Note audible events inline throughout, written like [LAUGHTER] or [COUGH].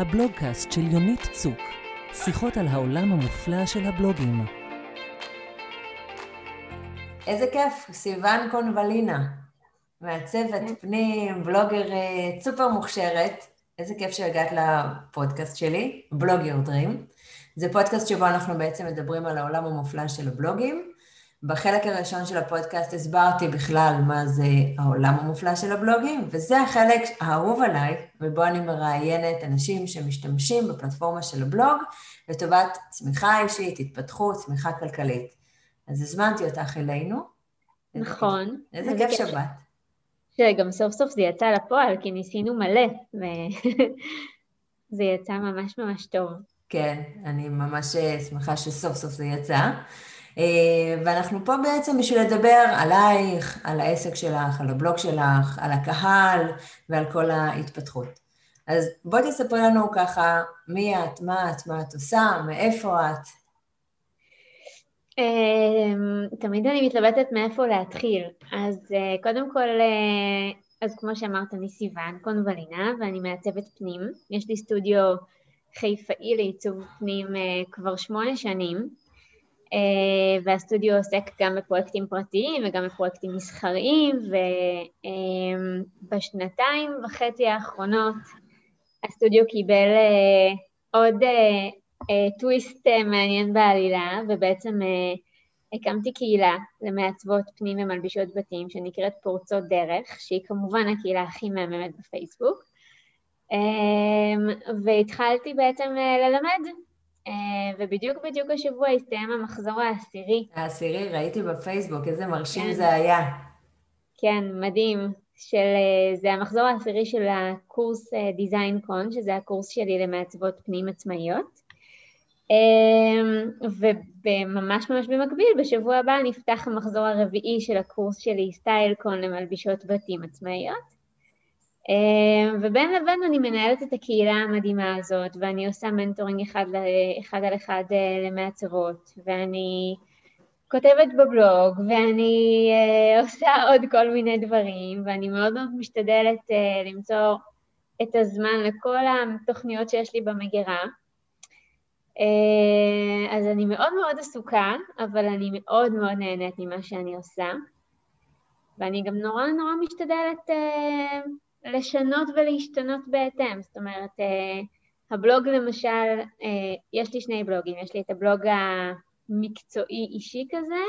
הבלוגקאסט של יונית צוק. שיחות על העולם המופלא של הבלוגים. איזה כיף, סיוון קונבלינה, מעצבת פנים, בלוגר אה, סופר מוכשרת. איזה כיף שהגעת לפודקאסט שלי, בלוג יור דרים. זה פודקאסט שבו אנחנו בעצם מדברים על העולם המופלא של הבלוגים. בחלק הראשון של הפודקאסט הסברתי בכלל מה זה העולם המופלא של הבלוגים, וזה החלק האהוב עליי, ובו אני מראיינת אנשים שמשתמשים בפלטפורמה של הבלוג לטובת צמיחה אישית, התפתחות, צמיחה כלכלית. אז הזמנתי אותך אלינו. נכון. איזה כיף שבאת. שגם סוף סוף זה יצא לפועל, כי ניסינו מלא, וזה [LAUGHS] יצא ממש ממש טוב. כן, אני ממש שמחה שסוף סוף זה יצא. אה, ואנחנו פה בעצם בשביל לדבר עלייך, על העסק שלך, על הבלוג שלך, על הקהל ועל כל ההתפתחות. אז בואי תספרי לנו ככה מי את, מה את, מה את עושה, מאיפה את. אמ, תמיד אני מתלבטת מאיפה להתחיל. אז אה, קודם כל, אה, אז כמו שאמרת, אני סיוון קונבלינה ואני מעצבת פנים. יש לי סטודיו חיפאי לעיצוב פנים כבר שמונה שנים. אה, והסטודיו עוסק גם בפרויקטים פרטיים וגם בפרויקטים מסחריים, ובשנתיים וחצי האחרונות הסטודיו קיבל אה, עוד אה, טוויסט מעניין בעלילה, ובעצם הקמתי קהילה למעצבות פנים ומלבישות בתים שנקראת פורצות דרך, שהיא כמובן הקהילה הכי מהממת בפייסבוק, והתחלתי בעצם ללמד. אה, ובדיוק בדיוק השבוע הסתיים המחזור העשירי. העשירי, ראיתי בפייסבוק, איזה מרשים כן. זה היה. כן, מדהים. של, אה, זה המחזור העשירי של הקורס Design Kon, שזה הקורס שלי למעצבות פנים עצמאיות. וממש ממש במקביל, בשבוע הבא נפתח המחזור הרביעי של הקורס שלי, Style Kon למלבישות בתים עצמאיות. אמ, ובין לבין אני מנהלת את הקהילה המדהימה הזאת, ואני עושה mentoring אחד, אחד על אחד אה, למעצבות, ואני כותבת בבלוג, ואני uh, [LAUGHS] עושה עוד כל מיני דברים, ואני מאוד מאוד משתדלת למצוא את הזמן לכל התוכניות שיש לי במגירה. אז אני מאוד מאוד עסוקה, אבל אני מאוד מאוד נהנית ממה שאני עושה, ואני גם נורא נורא משתדלת לשנות ולהשתנות בהתאם. זאת אומרת, אה, הבלוג למשל, אה, יש לי שני בלוגים, יש לי את הבלוג המקצועי-אישי כזה,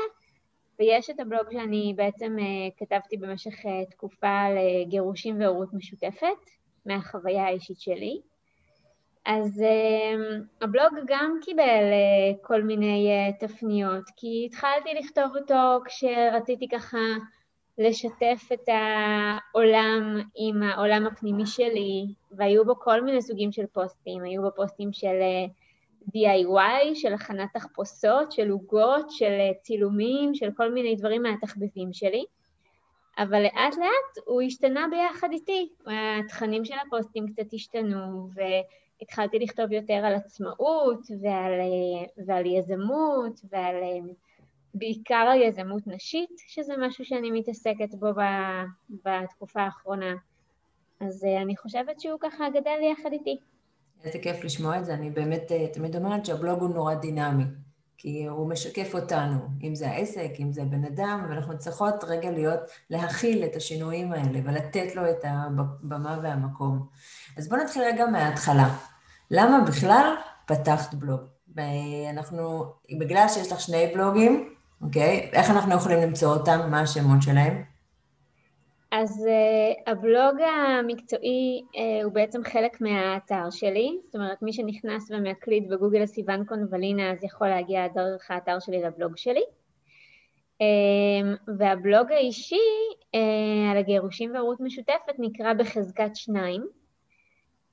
ויש את הבלוג שאני בעצם אה, כתבתי במשך תקופה לגירושים והורות משותפת, מהחוויה האישית שלי. אז הבלוג גם קיבל כל מיני תפניות, כי התחלתי לכתוב אותו כשרציתי ככה לשתף את העולם עם העולם הפנימי שלי, והיו בו כל מיני סוגים של פוסטים, היו בו פוסטים של אה, DIY, של הכנת תחפושות, של עוגות, של אה, צילומים, של כל מיני דברים מהתחביבים שלי, אבל לאט לאט הוא השתנה ביחד איתי, התכנים של הפוסטים קצת השתנו, והתחלתי לכתוב יותר על עצמאות ועל, אה, ועל יזמות ועל בעיקר על יזמות נשית, שזה משהו שאני מתעסקת בו בתקופה האחרונה. אז אה, אני חושבת שהוא ככה גדל יחד איתי. איזה כיף לשמוע את זה. אני באמת אה, תמיד אומרת שהבלוג הוא נורא דינמי, כי הוא משקף אותנו, אם זה העסק, אם זה הבן אדם, ואנחנו צריכות רגע להיות, להכיל את השינויים האלה ולתת לו את הבמה והמקום. אז בואו נתחיל רגע מההתחלה. למה בכלל פתחת בלוג? אנחנו, בגלל שיש לך שני בלוגים, אוקיי? איך אנחנו יכולים למצוא אותם? מה השמות שלהם? אז uh, הבלוג המקצועי uh, הוא בעצם חלק מהאתר שלי, זאת אומרת מי שנכנס ומקליד בגוגל סיוון קונבלינה אז יכול להגיע דרך האתר שלי לבלוג שלי. Um, והבלוג האישי uh, על הגירושים והורות משותפת נקרא בחזקת שניים.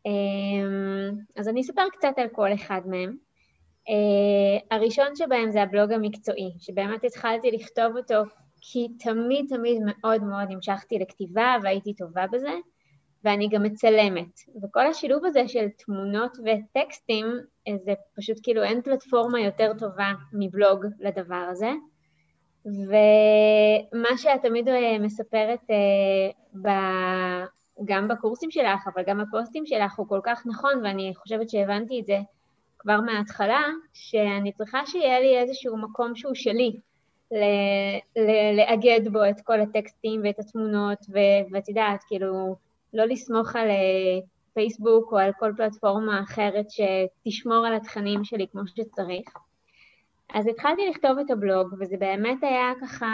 Um, אז אני אספר קצת על כל אחד מהם. Uh, הראשון שבהם זה הבלוג המקצועי, שבאמת התחלתי לכתוב אותו כי תמיד תמיד מאוד מאוד המשכתי לכתיבה והייתי טובה בזה, ואני גם מצלמת. וכל השילוב הזה של תמונות וטקסטים, אה, זה פשוט כאילו אין פלטפורמה יותר טובה מבלוג לדבר הזה. ומה שאת תמיד אה, מספרת ב... גם בקורסים שלך, אבל גם בפוסטים שלך, הוא כל כך נכון, ואני חושבת שהבנתי את זה כבר מההתחלה, שאני צריכה שיהיה לי איזשהו מקום שהוא שלי, לאגד בו את כל הטקסטים ואת התמונות, ואת יודעת, כאילו, לא לסמוך על אה, פייסבוק או על כל פלטפורמה אחרת שתשמור על התכנים שלי כמו שצריך. אז התחלתי לכתוב את הבלוג, וזה באמת היה ככה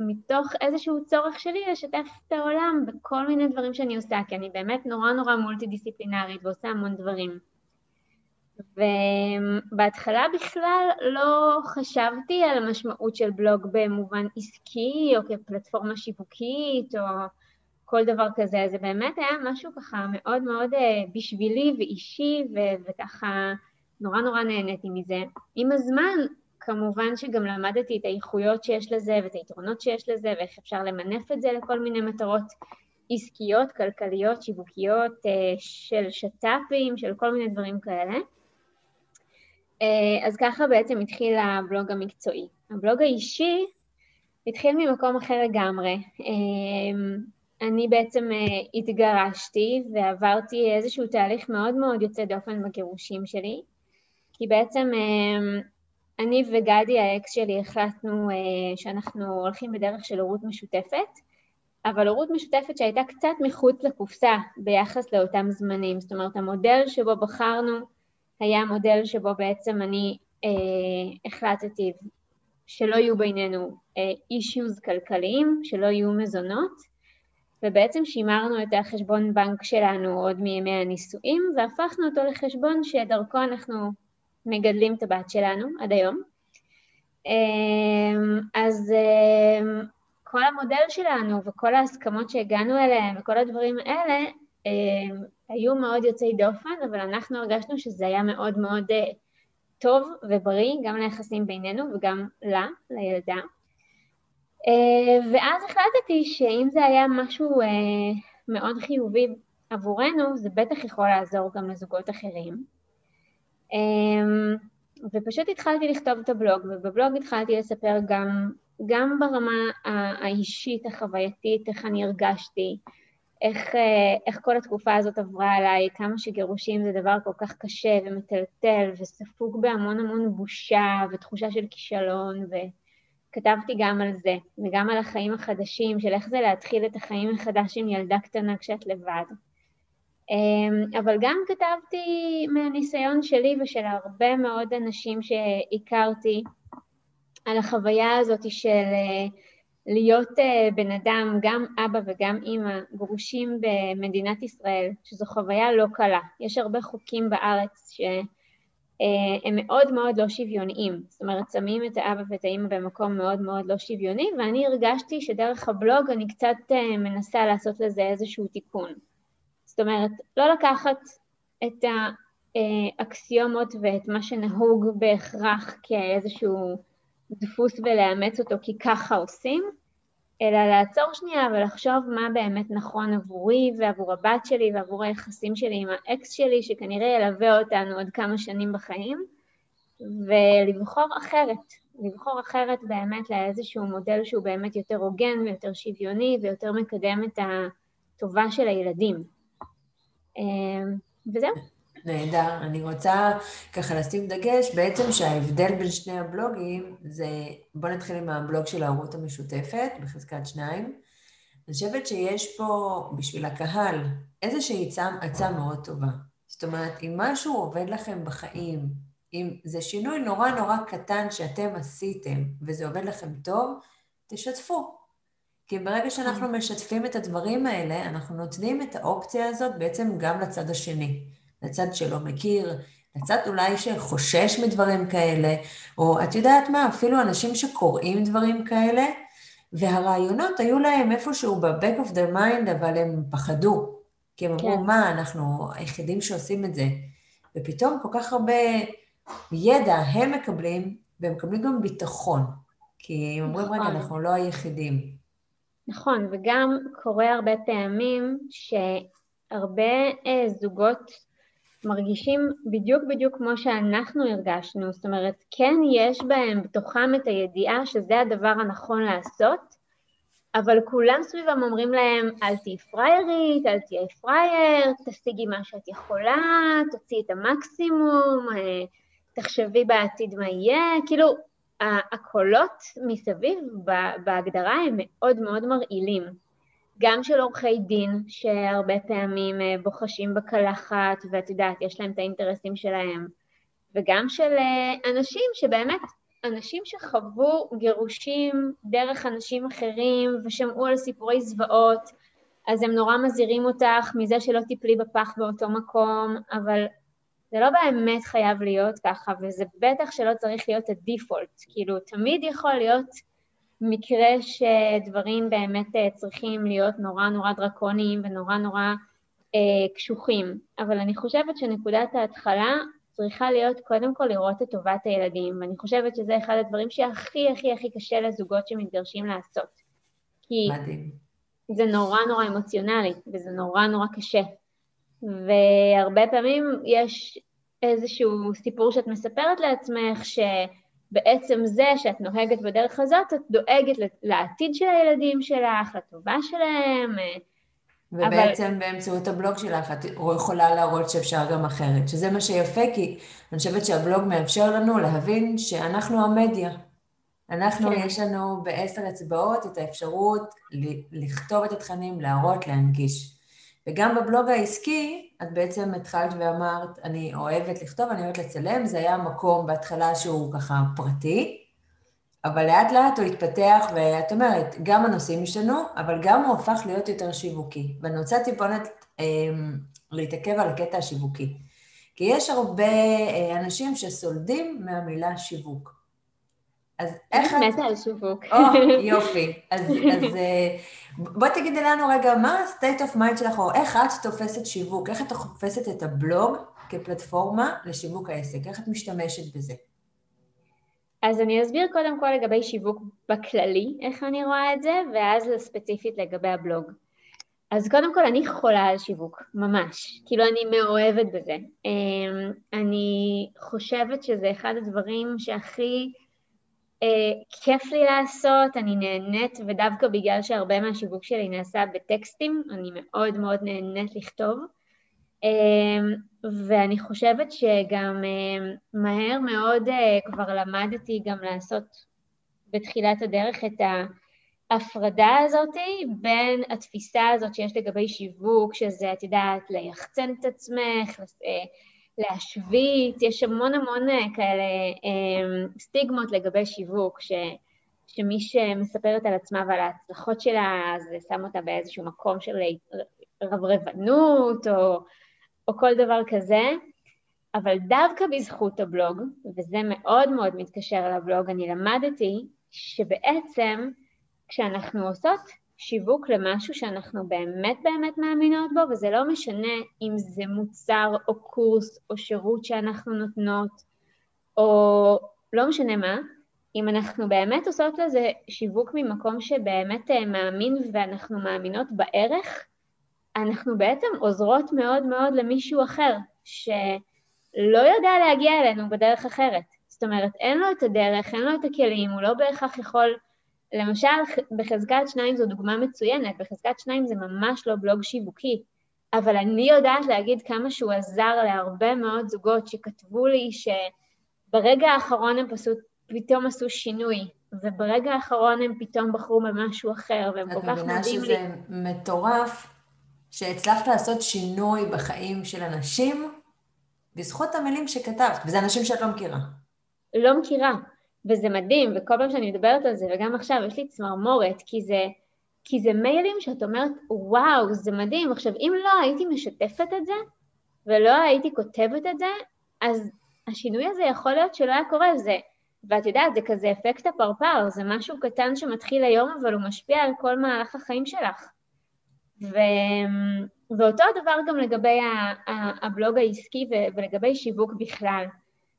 מתוך איזשהו צורך שלי לשתף את העולם בכל מיני דברים שאני עושה, כי אני באמת נורא נורא מולטי דיסציפלינרית ועושה המון דברים. ובהתחלה בכלל לא חשבתי על המשמעות של בלוג במובן עסקי או כפלטפורמה שיווקית או כל דבר כזה, זה באמת היה משהו ככה מאוד מאוד אה, בשבילי ואישי ו- וככה נורא נורא נהניתי מזה. עם הזמן כמובן שגם למדתי את האיכויות שיש לזה ואת היתרונות שיש לזה ואיך אפשר למנף את זה לכל מיני מטרות עסקיות, כלכליות, שיווקיות, אה, של שת"פים, של כל מיני דברים כאלה. אה, אז ככה בעצם התחיל הבלוג המקצועי. הבלוג האישי התחיל ממקום אחר לגמרי. אני בעצם התגרשתי ועברתי איזשהו תהליך מאוד מאוד יוצא דופן בגירושים שלי. כי בעצם אמ, אני וגדי האקס שלי החלטנו אה, שאנחנו הולכים בדרך של הורות משותפת, אבל הורות משותפת שהייתה קצת מחוץ לקופסה ביחס לאותם זמנים. זאת אומרת, המודל שבו בחרנו היה מודל שבו בעצם אני אה, החלטתי שלא יהיו בינינו אישיוז אה, כלכליים, שלא יהיו מזונות, ובעצם שימרנו את החשבון בנק שלנו עוד מימי הנישואים, והפכנו אותו לחשבון שדרכו אנחנו מגדלים את הבת שלנו עד היום. אמ, אז אמ, כל המודל שלנו וכל ההסכמות שהגענו אליהן וכל הדברים האלה היו מאוד יוצאי דופן, אבל אנחנו הרגשנו שזה היה מאוד מאוד אה, טוב ובריא, גם ליחסים בינינו וגם לה, לילדה. ואז החלטתי שאם זה היה משהו אה, מאוד חיובי עבורנו, זה בטח יכול לעזור גם לזוגות אחרים. אמ, ופשוט התחלתי לכתוב את הבלוג, ובבלוג התחלתי לספר גם, גם ברמה האישית, החווייתית, איך אני הרגשתי, איך, אה, איך כל התקופה הזאת עברה עליי, כמה שגירושים זה דבר כל כך קשה ומטלטל וספוג בהמון המון בושה ותחושה של כישלון, וכתבתי גם על זה, וגם על החיים החדשים, של איך זה להתחיל את החיים מחדש עם ילדה קטנה כשאת לבד. אמ, אבל גם כתבתי מהניסיון שלי ושל הרבה מאוד אנשים שהכרתי על החוויה הזאת של אה, להיות אה, בן אדם, גם אבא וגם אימא, גרושים במדינת ישראל, שזו חוויה לא קלה. יש הרבה חוקים בארץ שהם אה, מאוד מאוד לא שוויוניים. זאת אומרת, שמים את האבא ואת האימא במקום מאוד מאוד לא שוויוני, ואני הרגשתי שדרך הבלוג אני קצת מנסה לעשות לזה איזשהו תיקון. זאת אומרת, לא לקחת את האקסיומות ואת מה שנהוג בהכרח כאיזשהו דפוס ולאמץ אותו כי ככה עושים, אלא לעצור שנייה ולחשוב מה באמת נכון עבורי ועבור הבת שלי ועבור היחסים שלי עם האקס שלי, שכנראה ילווה אותנו עוד כמה שנים בחיים, ולבחור אחרת, לבחור אחרת באמת לאיזשהו מודל שהוא באמת יותר הוגן ויותר שוויוני ויותר מקדם את הטובה של הילדים. אמ, וזהו. נהדר. אני רוצה ככה לשים דגש, בעצם שההבדל בין שני הבלוגים זה, בואו נתחיל עם הבלוג של ההורות המשותפת, בחזקת שניים. אני חושבת שיש פה, בשביל הקהל, איזושהי עצה, עצה מאוד טובה. זאת אומרת, אם משהו עובד לכם בחיים, אם זה שינוי נורא נורא קטן שאתם עשיתם וזה עובד לכם טוב, תשתפו. כי ברגע שאנחנו כן. משתפים את הדברים האלה, אנחנו נותנים את האופציה הזאת בעצם גם לצד השני. לצד שלא מכיר, לצד אולי שחושש מדברים כאלה, או את יודעת מה, אפילו אנשים שקוראים דברים כאלה, והרעיונות היו להם איפשהו ב-back of their mind, אבל הם פחדו. כי הם אמרו, כן. מה, אנחנו היחידים שעושים את זה. ופתאום כל כך הרבה ידע הם מקבלים, והם מקבלים גם ביטחון. כי הם אומרים, רגע, נכון. אנחנו לא היחידים. נכון, וגם קורה הרבה פעמים שהרבה אה, זוגות מרגישים בדיוק בדיוק כמו שאנחנו הרגשנו, זאת אומרת, כן יש בהם בתוכם את הידיעה שזה הדבר הנכון לעשות, אבל כולם סביבם אומרים להם, אל תהיי פריירית, אל תהיי פרייר, תשיגי מה שאת יכולה, תוציאי את המקסימום, אה, תחשבי בעתיד מה יהיה, כאילו, הקולות מסביב בהגדרה הם מאוד מאוד מרעילים. גם של עורכי דין, שהרבה פעמים אה, בוחשים בקלחת, ואת יודעת, יש להם את האינטרסים שלהם, וגם של אה, אנשים שבאמת אנשים שחוו גירושים דרך אנשים אחרים ושמעו על סיפורי זוועות, אז הם נורא מזהירים אותך מזה שלא תיפלי בפח באותו מקום, אבל זה לא באמת חייב להיות ככה, וזה בטח שלא צריך להיות הדיפולט. כאילו, תמיד יכול להיות מקרה שדברים באמת אה, צריכים להיות נורא נורא דרקוניים ונורא נורא אה, קשוחים. אבל אני חושבת שנקודת ההתחלה צריכה להיות קודם כל לראות את טובת הילדים, ואני חושבת שזה אחד הדברים שהכי הכי הכי קשה לזוגות שמתגרשים לעשות. כי מדהים. זה נורא נורא אמוציונלי, וזה נורא נורא קשה. והרבה פעמים יש איזשהו סיפור שאת מספרת לעצמך, שבעצם זה שאת נוהגת בדרך הזאת, את דואגת לעתיד של הילדים שלך, לטובה שלהם, ובעצם אבל... באמצעות הבלוג שלך את יכולה להראות שאפשר גם אחרת, שזה מה שיפה, כי אני חושבת שהבלוג מאפשר לנו להבין שאנחנו המדיה. אנחנו, כן. יש לנו בעשר אצבעות את האפשרות לכתוב את התכנים, להראות, להנגיש. וגם בבלוג העסקי, את בעצם התחלת ואמרת, אני אוהבת לכתוב, אני אוהבת לצלם, זה היה מקום בהתחלה שהוא ככה פרטי, אבל לאט לאט הוא התפתח, ואת אומרת, גם הנושאים השתנו, אבל גם הוא הפך להיות יותר שיווקי. ואני רוצה טיפונת אה, להתעכב על הקטע השיווקי. כי יש הרבה אה, אנשים שסולדים מהמילה שיווק. אז איך את... מתה על שיווק. או, [LAUGHS] יופי. אז, אז אה, בואי תגידי לנו רגע, מה ה-state of mind שלך, או איך את תופסת שיווק? איך את תופסת את הבלוג כפלטפורמה לשיווק העסק? איך את משתמשת בזה? אז אני אסביר קודם כל לגבי שיווק בכללי, איך אני רואה את זה, ואז ספציפית לגבי הבלוג. אז קודם כל, אני חולה על שיווק, ממש. כאילו, אני מאוהבת בזה. אמ, אני חושבת שזה אחד הדברים שהכי כיף לי לעשות, אני נהנית, ודווקא בגלל שהרבה מהשיווק שלי נעשה בטקסטים, אני מאוד מאוד נהנית לכתוב. אמ, ואני חושבת שגם אמ, מהר מאוד אה, כבר למדתי גם לעשות בתחילת הדרך את ההפרדה הזאת בין התפיסה הזאת שיש לגבי שיווק, שזה, את יודעת, ליחצן את עצמך, אה, להשוויץ, יש המון המון אה, כאלה אמ, סטיגמות לגבי שיווק, ש... שמי שמספרת על עצמה ועל ההצלחות שלה, זה שם אותה באיזשהו מקום של רברבנות, או או כל דבר כזה, אבל דווקא בזכות הבלוג, וזה מאוד מאוד מתקשר לבלוג, אני למדתי שבעצם כשאנחנו עושות שיווק למשהו שאנחנו באמת באמת מאמינות בו, וזה לא משנה אם זה מוצר או קורס או שירות שאנחנו נותנות, או לא משנה מה, אם אנחנו באמת עושות לזה שיווק ממקום שבאמת אה, מאמין ואנחנו מאמינות בערך, אנחנו בעצם עוזרות מאוד מאוד למישהו אחר, שלא יודע להגיע אלינו בדרך אחרת. זאת אומרת, אין לו את הדרך, אין לו את הכלים, הוא לא בהכרח יכול... למשל, בחזקת שניים זו דוגמה מצוינת, בחזקת שניים זה ממש לא בלוג שיווקי, אבל אני יודעת להגיד כמה שהוא עזר להרבה מאוד זוגות שכתבו לי שברגע האחרון הם פשוט פתאום עשו שינוי, וברגע האחרון הם פתאום בחרו במשהו אחר, והם כל כך מדהים לי. את מבינה שזה מטורף שהצלחת לעשות שינוי בחיים של אנשים בזכות המילים שכתבת, וזה אנשים שאת לא מכירה. לא מכירה, וזה מדהים, וכל פעם שאני מדברת על זה, וגם עכשיו, יש לי צמרמורת, כי זה, כי זה מיילים שאת אומרת, וואו, זה מדהים. עכשיו, אם לא הייתי משתפת את זה, ולא הייתי כותבת את זה, אז השינוי הזה יכול להיות שלא היה קורה, זה, ואת יודעת, זה כזה אפקט הפרפר, זה משהו קטן שמתחיל היום, אבל הוא משפיע על כל מהלך החיים שלך. ו... ואותו הדבר גם לגבי הבלוג העסקי ולגבי שיווק בכלל.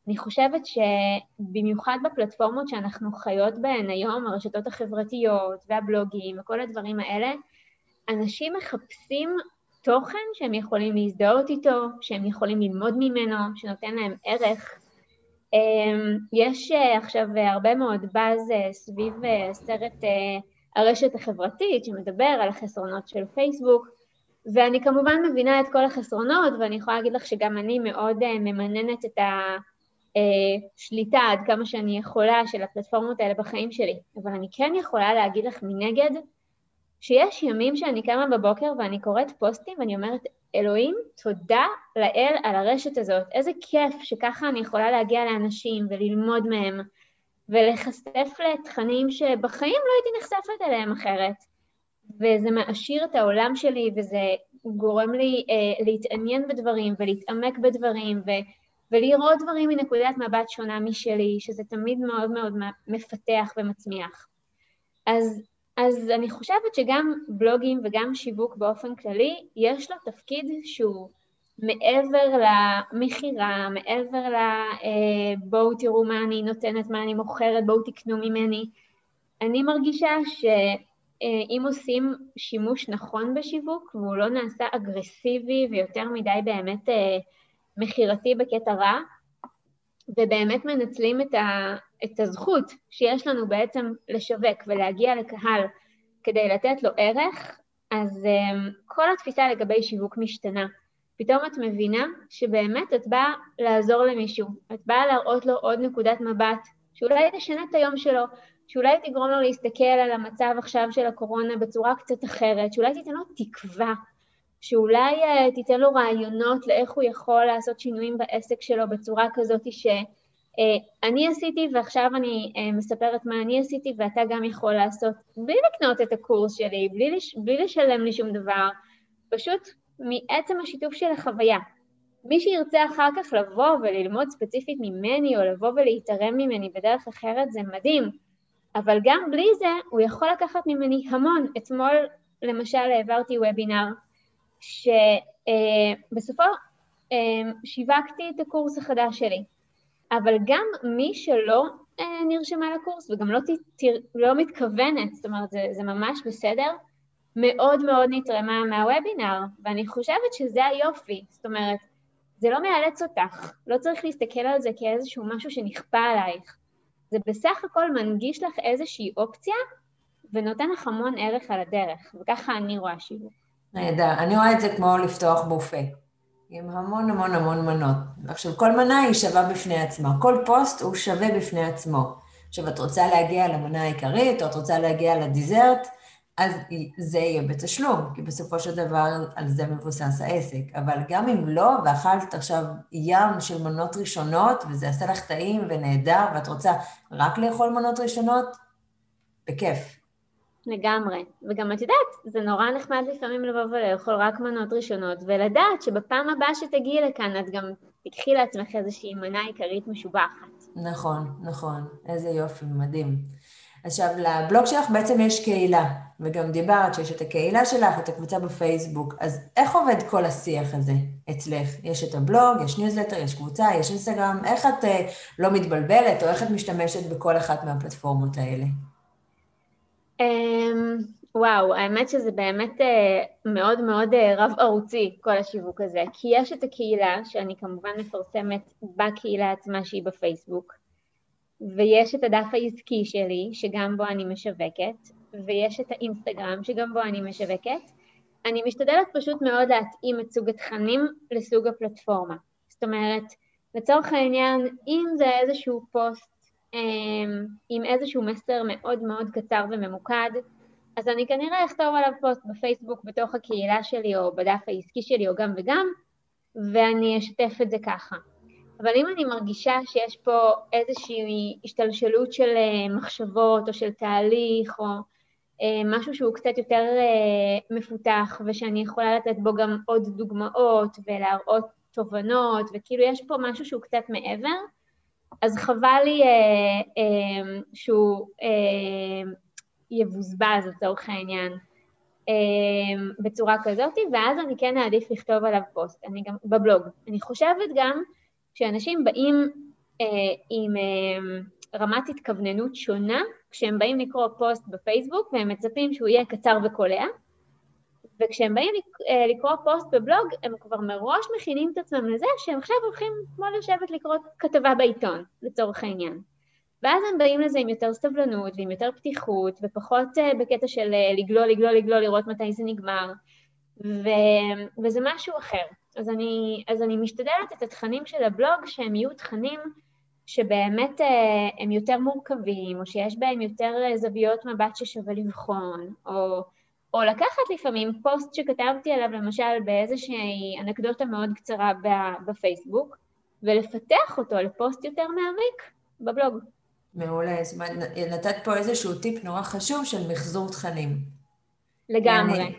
אני חושבת שבמיוחד בפלטפורמות שאנחנו חיות בהן היום, הרשתות החברתיות והבלוגים וכל הדברים האלה, אנשים מחפשים תוכן שהם יכולים להזדהות איתו, שהם יכולים ללמוד ממנו, שנותן להם ערך. אמ, יש עכשיו הרבה מאוד באז סביב סרט הרשת החברתית שמדבר על החסרונות של פייסבוק, ואני כמובן מבינה את כל החסרונות, ואני יכולה להגיד לך שגם אני מאוד ממננת את השליטה עד כמה שאני יכולה של הפלטפורמות האלה בחיים שלי. אבל אני כן יכולה להגיד לך מנגד, שיש ימים שאני קמה בבוקר ואני קוראת פוסטים ואני אומרת, אלוהים, תודה לאל על הרשת הזאת. איזה כיף שככה אני יכולה להגיע לאנשים וללמוד מהם ולהיחשף לתכנים שבחיים לא הייתי נחשפת אליהם אחרת. וזה מעשיר את העולם שלי וזה גורם לי אה, להתעניין בדברים ולהתעמק בדברים ו, ולראות דברים מנקודת מבט שונה משלי, שזה תמיד מאוד מאוד מפתח ומצמיח. אז אז אני חושבת שגם בלוגים וגם שיווק באופן כללי, יש לו תפקיד שהוא מעבר למכירה, מעבר ל... אה, בואו תראו מה אני נותנת, מה אני מוכרת, בואו תקנו ממני. אני מרגישה שאם עושים שימוש נכון בשיווק והוא לא נעשה אגרסיבי ויותר מדי באמת אה, מכירתי בקטע רע, ובאמת מנצלים את, ה, את הזכות שיש לנו בעצם לשווק ולהגיע לקהל כדי לתת לו ערך, אז um, כל התפיסה לגבי שיווק משתנה. פתאום את מבינה שבאמת את באה לעזור למישהו, את באה להראות לו עוד נקודת מבט, שאולי תשנה את היום שלו, שאולי תגרום לו להסתכל על המצב עכשיו של הקורונה בצורה קצת אחרת, שאולי תיתן לו תקווה, שאולי uh, תיתן לו רעיונות לאיך הוא יכול לעשות שינויים בעסק שלו בצורה כזאת ש... אה, אני עשיתי ועכשיו אני אה, מספרת מה אני עשיתי ואתה גם יכול לעשות בלי לקנות את הקורס שלי, בלי, לש, בלי לשלם לי שום דבר, פשוט מעצם השיתוף של החוויה. מי שירצה אחר כך לבוא וללמוד ספציפית ממני או לבוא ולהתערם ממני בדרך אחרת זה מדהים, אבל גם בלי זה הוא יכול לקחת ממני המון. אתמול למשל העברתי וובינר שבסופו אה, שיווקתי את הקורס החדש שלי. אבל גם מי שלא אה, נרשמה לקורס וגם לא, תתיר, לא מתכוונת, זאת אומרת, זה, זה ממש בסדר, מאוד מאוד נתרמה מהוובינר, ואני חושבת שזה היופי, זאת אומרת, זה לא מאלץ אותך, לא צריך להסתכל על זה כאיזשהו משהו שנכפה עלייך, זה בסך הכל מנגיש לך איזושהי אופציה ונותן לך המון ערך על הדרך, וככה אני רואה שיווק. נהדר, אני רואה את זה כמו לפתוח בופה. עם המון המון המון מנות. עכשיו, כל מנה היא שווה בפני עצמה. כל פוסט הוא שווה בפני עצמו. עכשיו, את רוצה להגיע למנה העיקרית, או את רוצה להגיע לדיזרט, אז זה יהיה בתשלום, כי בסופו של דבר על זה מבוסס העסק. אבל גם אם לא, ואכלת עכשיו ים של מנות ראשונות, וזה עשה לך טעים ונהדר, ואת רוצה רק לאכול מנות ראשונות, בכיף. לגמרי. וגם את יודעת, זה נורא נחמד לפעמים לבוא ולאכול רק מנות ראשונות, ולדעת שבפעם הבאה שתגיעי לכאן את גם תיקחי לעצמך איזושהי מנה עיקרית משובחת. נכון, נכון. איזה יופי, מדהים. עכשיו, לבלוג שלך בעצם יש קהילה, וגם דיברת שיש את הקהילה שלך, את הקבוצה בפייסבוק, אז איך עובד כל השיח הזה אצלך? יש את הבלוג, יש ניוזלטר, יש קבוצה, יש אינסטגרם, איך את אה, לא מתבלבלת, או איך את משתמשת בכל אחת מהפלטפורמות האלה? Um, וואו, האמת שזה באמת uh, מאוד מאוד uh, רב-ערוצי, כל השיווק הזה, כי יש את הקהילה, שאני כמובן מפרסמת בקהילה עצמה שהיא בפייסבוק, ויש את הדף העסקי שלי, שגם בו אני משווקת, ויש את האינסטגרם, שגם בו אני משווקת. אני משתדלת פשוט מאוד להתאים את סוג התכנים לסוג הפלטפורמה. זאת אומרת, לצורך העניין, אם זה איזשהו פוסט עם איזשהו מסר מאוד מאוד קצר וממוקד, אז אני כנראה אכתוב עליו פוסט בפייסבוק בתוך הקהילה שלי או בדף העסקי שלי או גם וגם, ואני אשתף את זה ככה. אבל אם אני מרגישה שיש פה איזושהי השתלשלות של אה, מחשבות או של תהליך או אה, משהו שהוא קצת יותר אה, מפותח ושאני יכולה לתת בו גם עוד דוגמאות ולהראות תובנות וכאילו יש פה משהו שהוא קצת מעבר, אז חבל לי אה, אה, שהוא אה, יבוזבז לצורך העניין אה, בצורה כזאת, ואז אני כן אעדיף לכתוב עליו פוסט, אני גם, בבלוג. אני חושבת גם שאנשים באים אה, עם אה, רמת התכווננות שונה כשהם באים לקרוא פוסט בפייסבוק והם מצפים שהוא יהיה קצר וקולע, וכשהם באים אה, לקרוא פוסט בבלוג, הם כבר מראש מכינים את עצמם לזה שהם עכשיו הולכים כמו לשבת לקרוא כתבה בעיתון, לצורך העניין. ואז הם באים לזה עם יותר סבלנות ועם יותר פתיחות, ופחות uh, בקטע של לגלול, לגלול, לגלול, לראות מתי זה נגמר, ו, וזה משהו אחר. אז אני, אז אני משתדלת את התכנים של הבלוג שהם יהיו תכנים שבאמת הם יותר מורכבים, או שיש בהם יותר זוויות מבט ששווה לבחון, או, או לקחת לפעמים פוסט שכתבתי עליו למשל באיזושהי אנקדוטה מאוד קצרה בפייסבוק, ולפתח אותו לפוסט יותר מעמיק בבלוג. מעולה. זאת אומרת, נתת פה איזשהו טיפ נורא חשוב של מחזור תכנים. לגמרי. אני,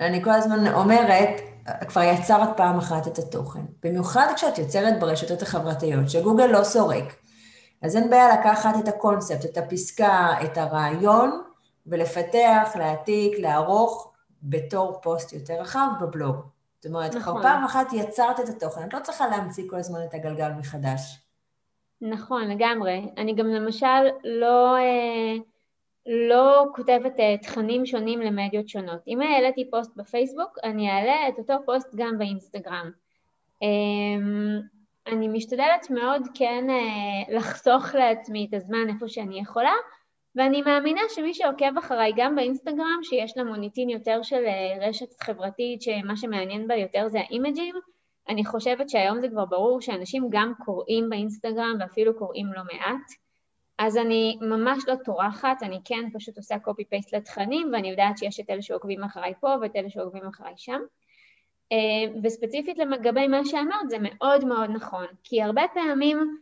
אני כל הזמן אומרת, כבר יצרת פעם אחת את התוכן. במיוחד כשאת יוצרת ברשתות החברתיות, שגוגל לא סורק. אז אין בעיה לקחת את הקונספט, את הפסקה, את הרעיון, ולפתח, להעתיק, לערוך בתור פוסט יותר רחב בבלוג. זאת אומרת, נכון. כבר פעם אחת יצרת את התוכן, את לא צריכה להמציא כל הזמן את הגלגל מחדש. נכון, לגמרי. אני גם למשל לא, אה, לא כותבת אה, תכנים שונים למדיות שונות. אם העליתי פוסט בפייסבוק, אני אעלה את אותו פוסט גם באינסטגרם. אמ, אני משתדלת מאוד כן אה, לחסוך לעצמי את הזמן איפה שאני יכולה, ואני מאמינה שמי שעוקב אחריי גם באינסטגרם, שיש לה מוניטין יותר של רשת חברתית, שמה שמעניין בה יותר זה האימג'ים, אני חושבת שהיום זה כבר ברור שאנשים גם קוראים באינסטגרם ואפילו קוראים לא מעט, אז אני ממש לא טורחת, אני כן פשוט עושה copy-paste לתכנים ואני יודעת שיש את אלה שעוקבים אחריי פה ואת אלה שעוקבים אחריי שם. אה, וספציפית לגבי מה שאמרת זה מאוד מאוד נכון, כי הרבה פעמים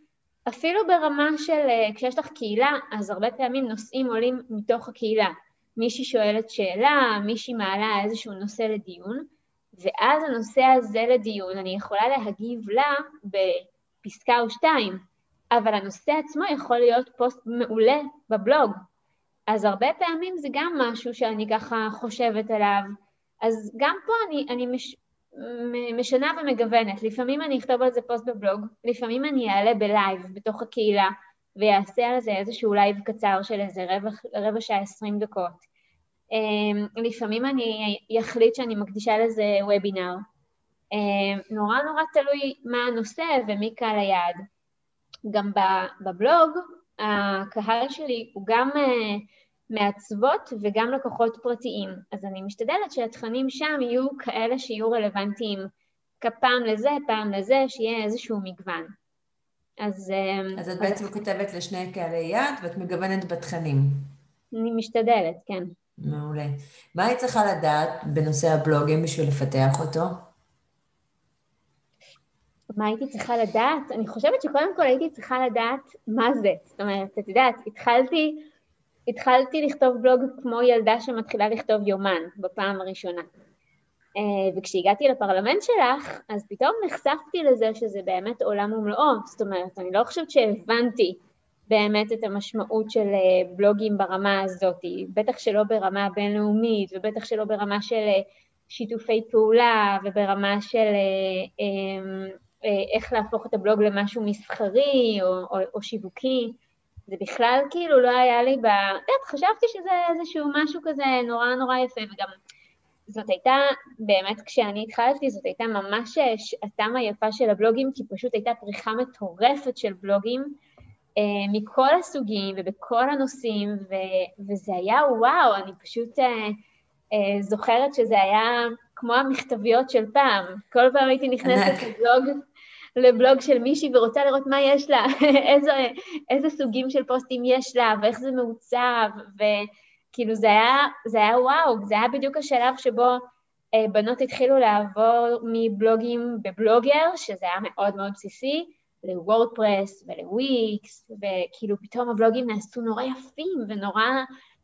אפילו ברמה של אה, כשיש לך קהילה, אז הרבה פעמים נושאים עולים מתוך הקהילה. מישהי שואלת שאלה, מישהי מעלה איזשהו נושא לדיון, ואז הנושא הזה לדיון, אני יכולה להגיב לה בפסקה או שתיים, אבל הנושא עצמו יכול להיות פוסט מעולה בבלוג. אז הרבה פעמים זה גם משהו שאני ככה חושבת עליו. אז גם פה אני, אני מש, משנה ומגוונת. לפעמים אני אכתוב על זה פוסט בבלוג, לפעמים אני אעלה בלייב בתוך הקהילה ואעשה על זה איזשהו לייב קצר של איזה רבע, רבע שעה עשרים דקות. אמ, לפעמים אני אחליט שאני מקדישה לזה וובינר. אמ, נורא נורא תלוי מה הנושא ומי קהל היעד. גם בבלוג, הקהל שלי הוא גם אה, מעצבות וגם לקוחות פרטיים, אז אני משתדלת שהתכנים שם יהיו כאלה שיהיו רלוונטיים פעם לזה, פעם לזה, שיהיה איזשהו מגוון. אז... אמ, אז את בעצם כותבת לשני קהלי יעד ואת מגוונת בתכנים. אני משתדלת, כן. מעולה. מה היית צריכה לדעת בנושא הבלוגים בשביל לפתח אותו? מה הייתי צריכה לדעת? אני חושבת שקודם כל הייתי צריכה לדעת מה זה. זאת אומרת, את יודעת, התחלתי, התחלתי לכתוב בלוג כמו ילדה שמתחילה לכתוב יומן בפעם הראשונה. אה, וכשהגעתי לפרלמנט שלך, אז פתאום נחשפתי לזה שזה באמת עולם ומלואו. זאת אומרת, אני לא חושבת שהבנתי באמת את המשמעות של אה, בלוגים ברמה הזאת, בטח שלא ברמה בינלאומית ובטח שלא ברמה של אה, שיתופי פעולה וברמה של איך להפוך את הבלוג למשהו מסחרי או, או, או שיווקי. זה בכלל כאילו לא היה לי ב... את חשבתי שזה איזשהו משהו כזה נורא נורא יפה, וגם זאת הייתה, באמת כשאני התחלתי, זאת הייתה ממש שעתם היפה של הבלוגים, כי פשוט הייתה פריחה מטורפת של בלוגים, אה, מכל הסוגים ובכל הנושאים, ו- וזה היה וואו, אני פשוט uh, uh, זוכרת שזה היה כמו המכתביות של פעם. כל פעם הייתי נכנסת לבלוג, לבלוג של מישהי ורוצה לראות מה יש לה, [LAUGHS] איזה, איזה סוגים של פוסטים יש לה, ואיך זה מעוצב, וכאילו זה היה, זה היה וואו, זה היה בדיוק השלב שבו uh, בנות התחילו לעבור מבלוגים בבלוגר, שזה היה מאוד מאוד בסיסי, לוורדפרס ולוויקס, וכאילו פתאום הבלוגים נעשו נורא יפים ונורא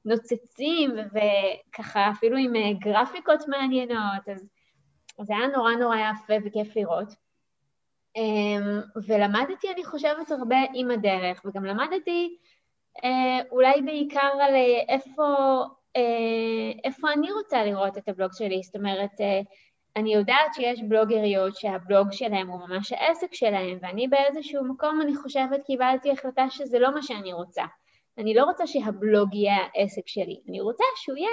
נוצצים, וככה אפילו עם אה, גרפיקות מעניינות, אז זה היה נורא נורא יפה וכיף לראות. אמ, ולמדתי, אני חושבת, הרבה עם הדרך, וגם למדתי אה, אולי בעיקר על אה, איפה, איפה אני רוצה לראות את הבלוג שלי, זאת אומרת, אני יודעת שיש בלוגריות שהבלוג שלהם הוא ממש העסק שלהם, ואני באיזשהו מקום, אני חושבת, קיבלתי החלטה שזה לא מה שאני רוצה. אני לא רוצה שהבלוג יהיה העסק שלי, אני רוצה שהוא יהיה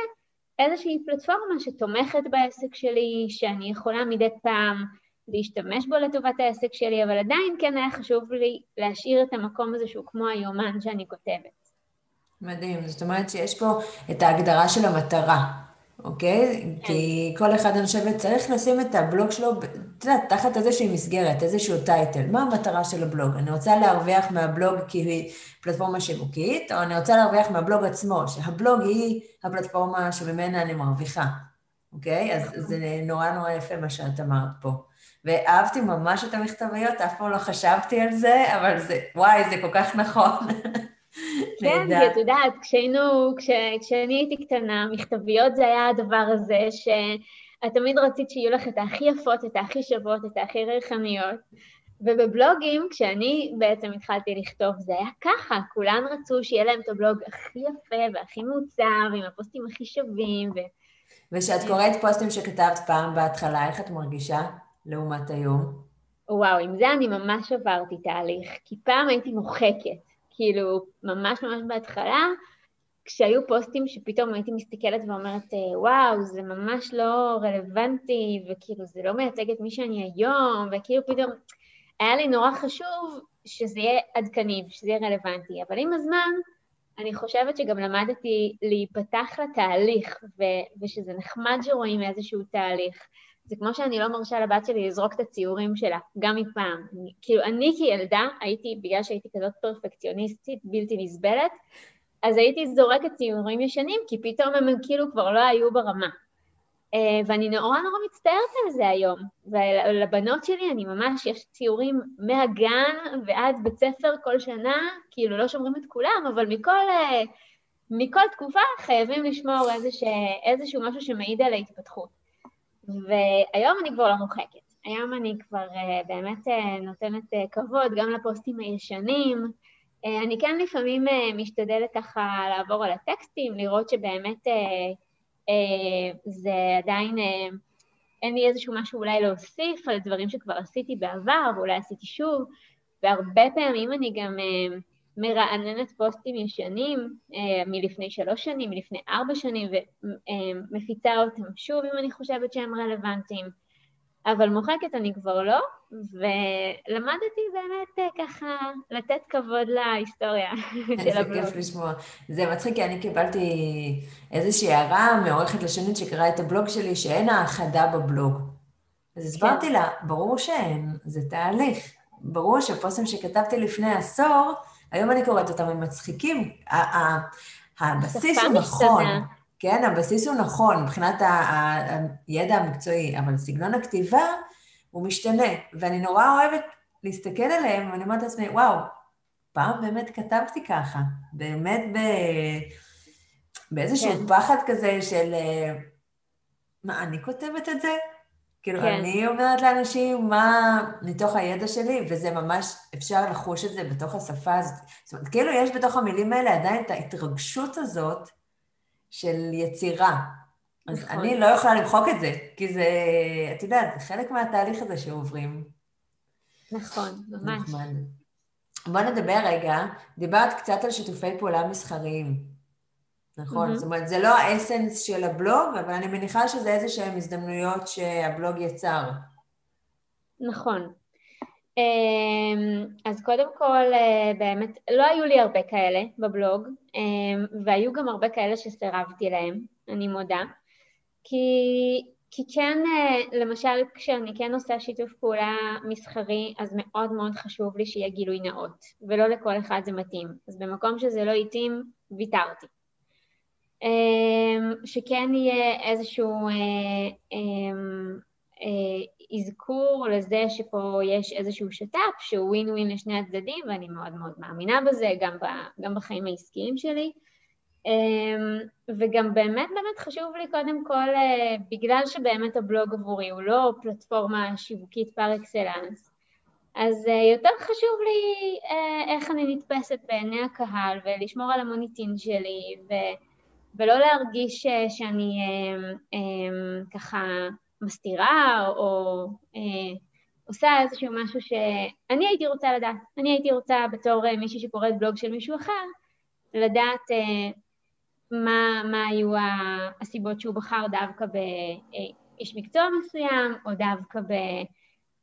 איזושהי פלטפורמה שתומכת בעסק שלי, שאני יכולה מדי פעם להשתמש בו לטובת העסק שלי, אבל עדיין כן היה חשוב לי להשאיר את המקום הזה שהוא כמו היומן שאני כותבת. מדהים, זאת אומרת שיש פה את ההגדרה של המטרה, אוקיי? כן. כי כל אחד, אני חושבת, צריך לשים את הבלוג שלו, את יודעת, תחת איזושהי מסגרת, איזשהו טייטל. מה המטרה של הבלוג? אני רוצה להרוויח מהבלוג כי היא פלטפורמה שיווקית, או אני רוצה להרוויח מהבלוג עצמו, שהבלוג היא הפלטפורמה שממנה אני מרוויחה, אוקיי? אז. זה נורא נורא יפה מה שאת אמרת פה. ואהבתי ממש את המכתביות, אף פעם לא חשבתי על זה, אבל זה, וואי, זה כל כך נכון. [LAUGHS] כן, כי את יודעת, כשהיינו, כש, כשאני הייתי קטנה, מכתביות זה היה הדבר הזה שאת תמיד רצית שיהיו לך את הכי יפות, את הכי שוות, את הכי ריחניות. ובבלוגים, כשאני בעצם התחלתי לכתוב, זה היה ככה, כולן רצו שיהיה להם את הבלוג הכי יפה והכי מעוצב, עם הפוסטים הכי שווים. ו... וכשאת קוראת פוסטים שכתבת פעם בהתחלה, איך את מרגישה לעומת היום? וואו, עם זה אני ממש עברתי תהליך, כי פעם הייתי מוחקת. כאילו, ממש ממש בהתחלה, כשהיו פוסטים שפתאום הייתי מסתכלת ואומרת, אה, וואו, זה ממש לא רלוונטי, וכאילו זה לא מייצג את מי שאני היום, וכאילו פתאום היה לי נורא חשוב שזה יהיה עדכני ושזה יהיה רלוונטי, אבל עם הזמן אני חושבת שגם למדתי להיפתח לתהליך, ו- ושזה נחמד שרואים איזשהו תהליך. זה כמו שאני לא מרשה לבת שלי לזרוק את הציורים שלה, גם מפעם. אני, כאילו, אני כילדה הייתי, בגלל שהייתי כזאת פרפקציוניסטית, בלתי נסבלת, אז הייתי זורקת ציורים ישנים, כי פתאום הם כאילו כבר לא היו ברמה. Uh, ואני נורא נורא מצטערת על זה היום. ולבנות שלי אני ממש, יש ציורים מהגן ועד בית ספר כל שנה, כאילו לא שומרים את כולם, אבל מכל, uh, מכל תקופה חייבים לשמור איזשה, איזשהו משהו שמעיד על ההתפתחות. והיום אני כבר לא מוחקת. היום אני כבר uh, באמת uh, נותנת uh, כבוד גם לפוסטים הישנים. Uh, אני כן לפעמים uh, משתדלת ככה לעבור על הטקסטים, לראות שבאמת uh, uh, זה עדיין, uh, אין לי איזשהו משהו אולי להוסיף על דברים שכבר עשיתי בעבר ואולי עשיתי שוב, והרבה פעמים אני גם uh, מרעננת פוסטים ישנים אה, מלפני שלוש שנים, מלפני ארבע שנים, ומפיצה אותם שוב אם אני חושבת שהם רלוונטיים. אבל מוחקת אני כבר לא, ולמדתי באמת אה, ככה לתת כבוד להיסטוריה של הבלוג. איזה כיף לשמוע. זה מצחיק, כי אני קיבלתי איזושהי הערה מעורכת לשונית שקראה את הבלוג שלי, שאין האחדה בבלוג. אז הסברתי כן. לה, ברור שאין, זה תהליך. ברור שפוסטים שכתבתי לפני עשור, היום אני קוראת אותם, הם מצחיקים. הבסיס הוא נכון. כן, הבסיס הוא נכון מבחינת הידע המקצועי, אבל סגנון הכתיבה הוא משתנה, ואני נורא אוהבת להסתכל עליהם, ואני אומרת לעצמי, וואו, פעם באמת כתבתי ככה, באמת ב... באיזשהו כן. פחד כזה של, אה, מה, אני כותבת את זה? כאילו, כן. אני אומרת לאנשים מה מתוך הידע שלי, וזה ממש, אפשר לחוש את זה בתוך השפה הזאת. זאת אומרת, כאילו יש בתוך המילים האלה עדיין את ההתרגשות הזאת של יצירה. אז נכון. אני לא יכולה למחוק את זה, כי זה, את יודעת, זה חלק מהתהליך הזה שעוברים. נכון, ממש. נחמד. בוא נדבר רגע, דיברת קצת על שיתופי פעולה מסחריים. נכון, mm-hmm. זאת אומרת, זה לא האסנס של הבלוג, אבל אני מניחה שזה איזה שהן הזדמנויות שהבלוג יצר. נכון. אמ, אז קודם כל, אה, באמת, לא היו לי הרבה כאלה בבלוג, אמ, והיו גם הרבה כאלה שסירבתי להם, אני מודה. כי, כי כן, אה, למשל, כשאני כן עושה שיתוף פעולה מסחרי, אז מאוד מאוד חשוב לי שיהיה גילוי נאות, ולא לכל אחד זה מתאים. אז במקום שזה לא התאים, ויתרתי. אמ, שכן יהיה איזשהו אה, אמ, אה, אזכור לזה שפה יש איזשהו שת"פ שהוא ווין ווין לשני הצדדים, ואני מאוד מאוד מאמינה בזה, גם, ב, גם בחיים העסקיים שלי. אמ, וגם באמת באמת חשוב לי קודם כל, אה, בגלל שבאמת הבלוג עבורי הוא לא פלטפורמה שיווקית פר אקסלנס, אז יותר חשוב לי איך אני נתפסת בעיני הקהל ולשמור על המוניטין שלי, ו... ולא להרגיש אה, שאני אה, אה, ככה מסתירה או עושה איזשהו משהו שאני הייתי רוצה לדעת. אני הייתי רוצה בתור מישהי שקוראת בלוג של מישהו אחר, לדעת מה, מה היו הסיבות שהוא בחר דווקא באיש מקצוע מסוים, או דווקא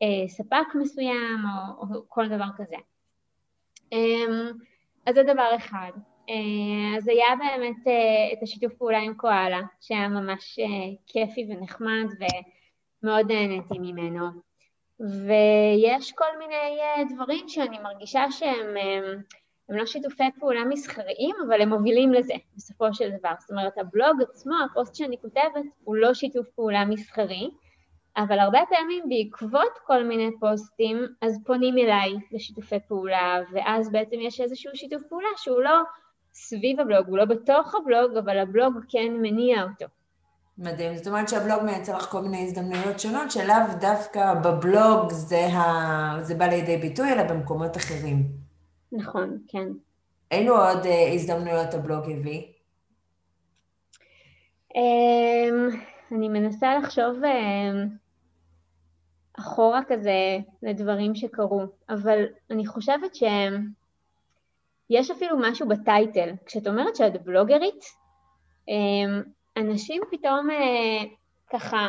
אה, ספק מסוים או, או כל דבר כזה. אה, אז זה דבר אחד. אה, אז היה באמת אה, את השיתוף פעולה עם קואלה, שהיה ממש אה, כיפי ונחמד ומאוד נהניתי ממנו. ויש כל מיני דברים שאני מרגישה שהם הם לא שיתופי פעולה מסחריים, אבל הם מובילים לזה בסופו של דבר. זאת אומרת, הבלוג עצמו, הפוסט שאני כותבת, הוא לא שיתוף פעולה מסחרי, אבל הרבה פעמים בעקבות כל מיני פוסטים, אז פונים אליי לשיתופי פעולה, ואז בעצם יש איזשהו שיתוף פעולה שהוא לא סביב הבלוג, הוא לא בתוך הבלוג, אבל הבלוג כן מניע אותו. מדהים. זאת אומרת שהבלוג מייצר לך כל מיני הזדמנויות שונות, שלאו דווקא בבלוג זה, ה... זה בא לידי ביטוי, אלא במקומות אחרים. נכון, כן. אילו עוד uh, הזדמנויות הבלוג הביא? Um, אני מנסה לחשוב um, אחורה כזה לדברים שקרו, אבל אני חושבת שהם... יש אפילו משהו בטייטל. כשאת אומרת שאת בלוגרית, אמ, אנשים פתאום אה, ככה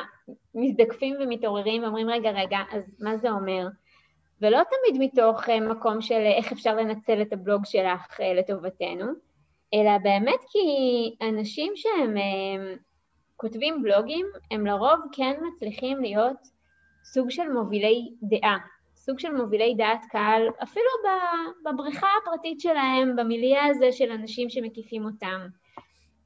מזדקפים ומתעוררים ואומרים, רגע, רגע, אז מה זה אומר? ולא תמיד מתוך אה, מקום של איך אפשר לנצל את הבלוג שלך אה, לטובתנו, אלא באמת כי אנשים שהם כותבים בלוגים, הם לרוב כן מצליחים להיות סוג של מובילי דעה. סוג של מובילי דעת קהל, אפילו בבריכה הפרטית שלהם, במיליה הזה של אנשים שמקיפים אותם.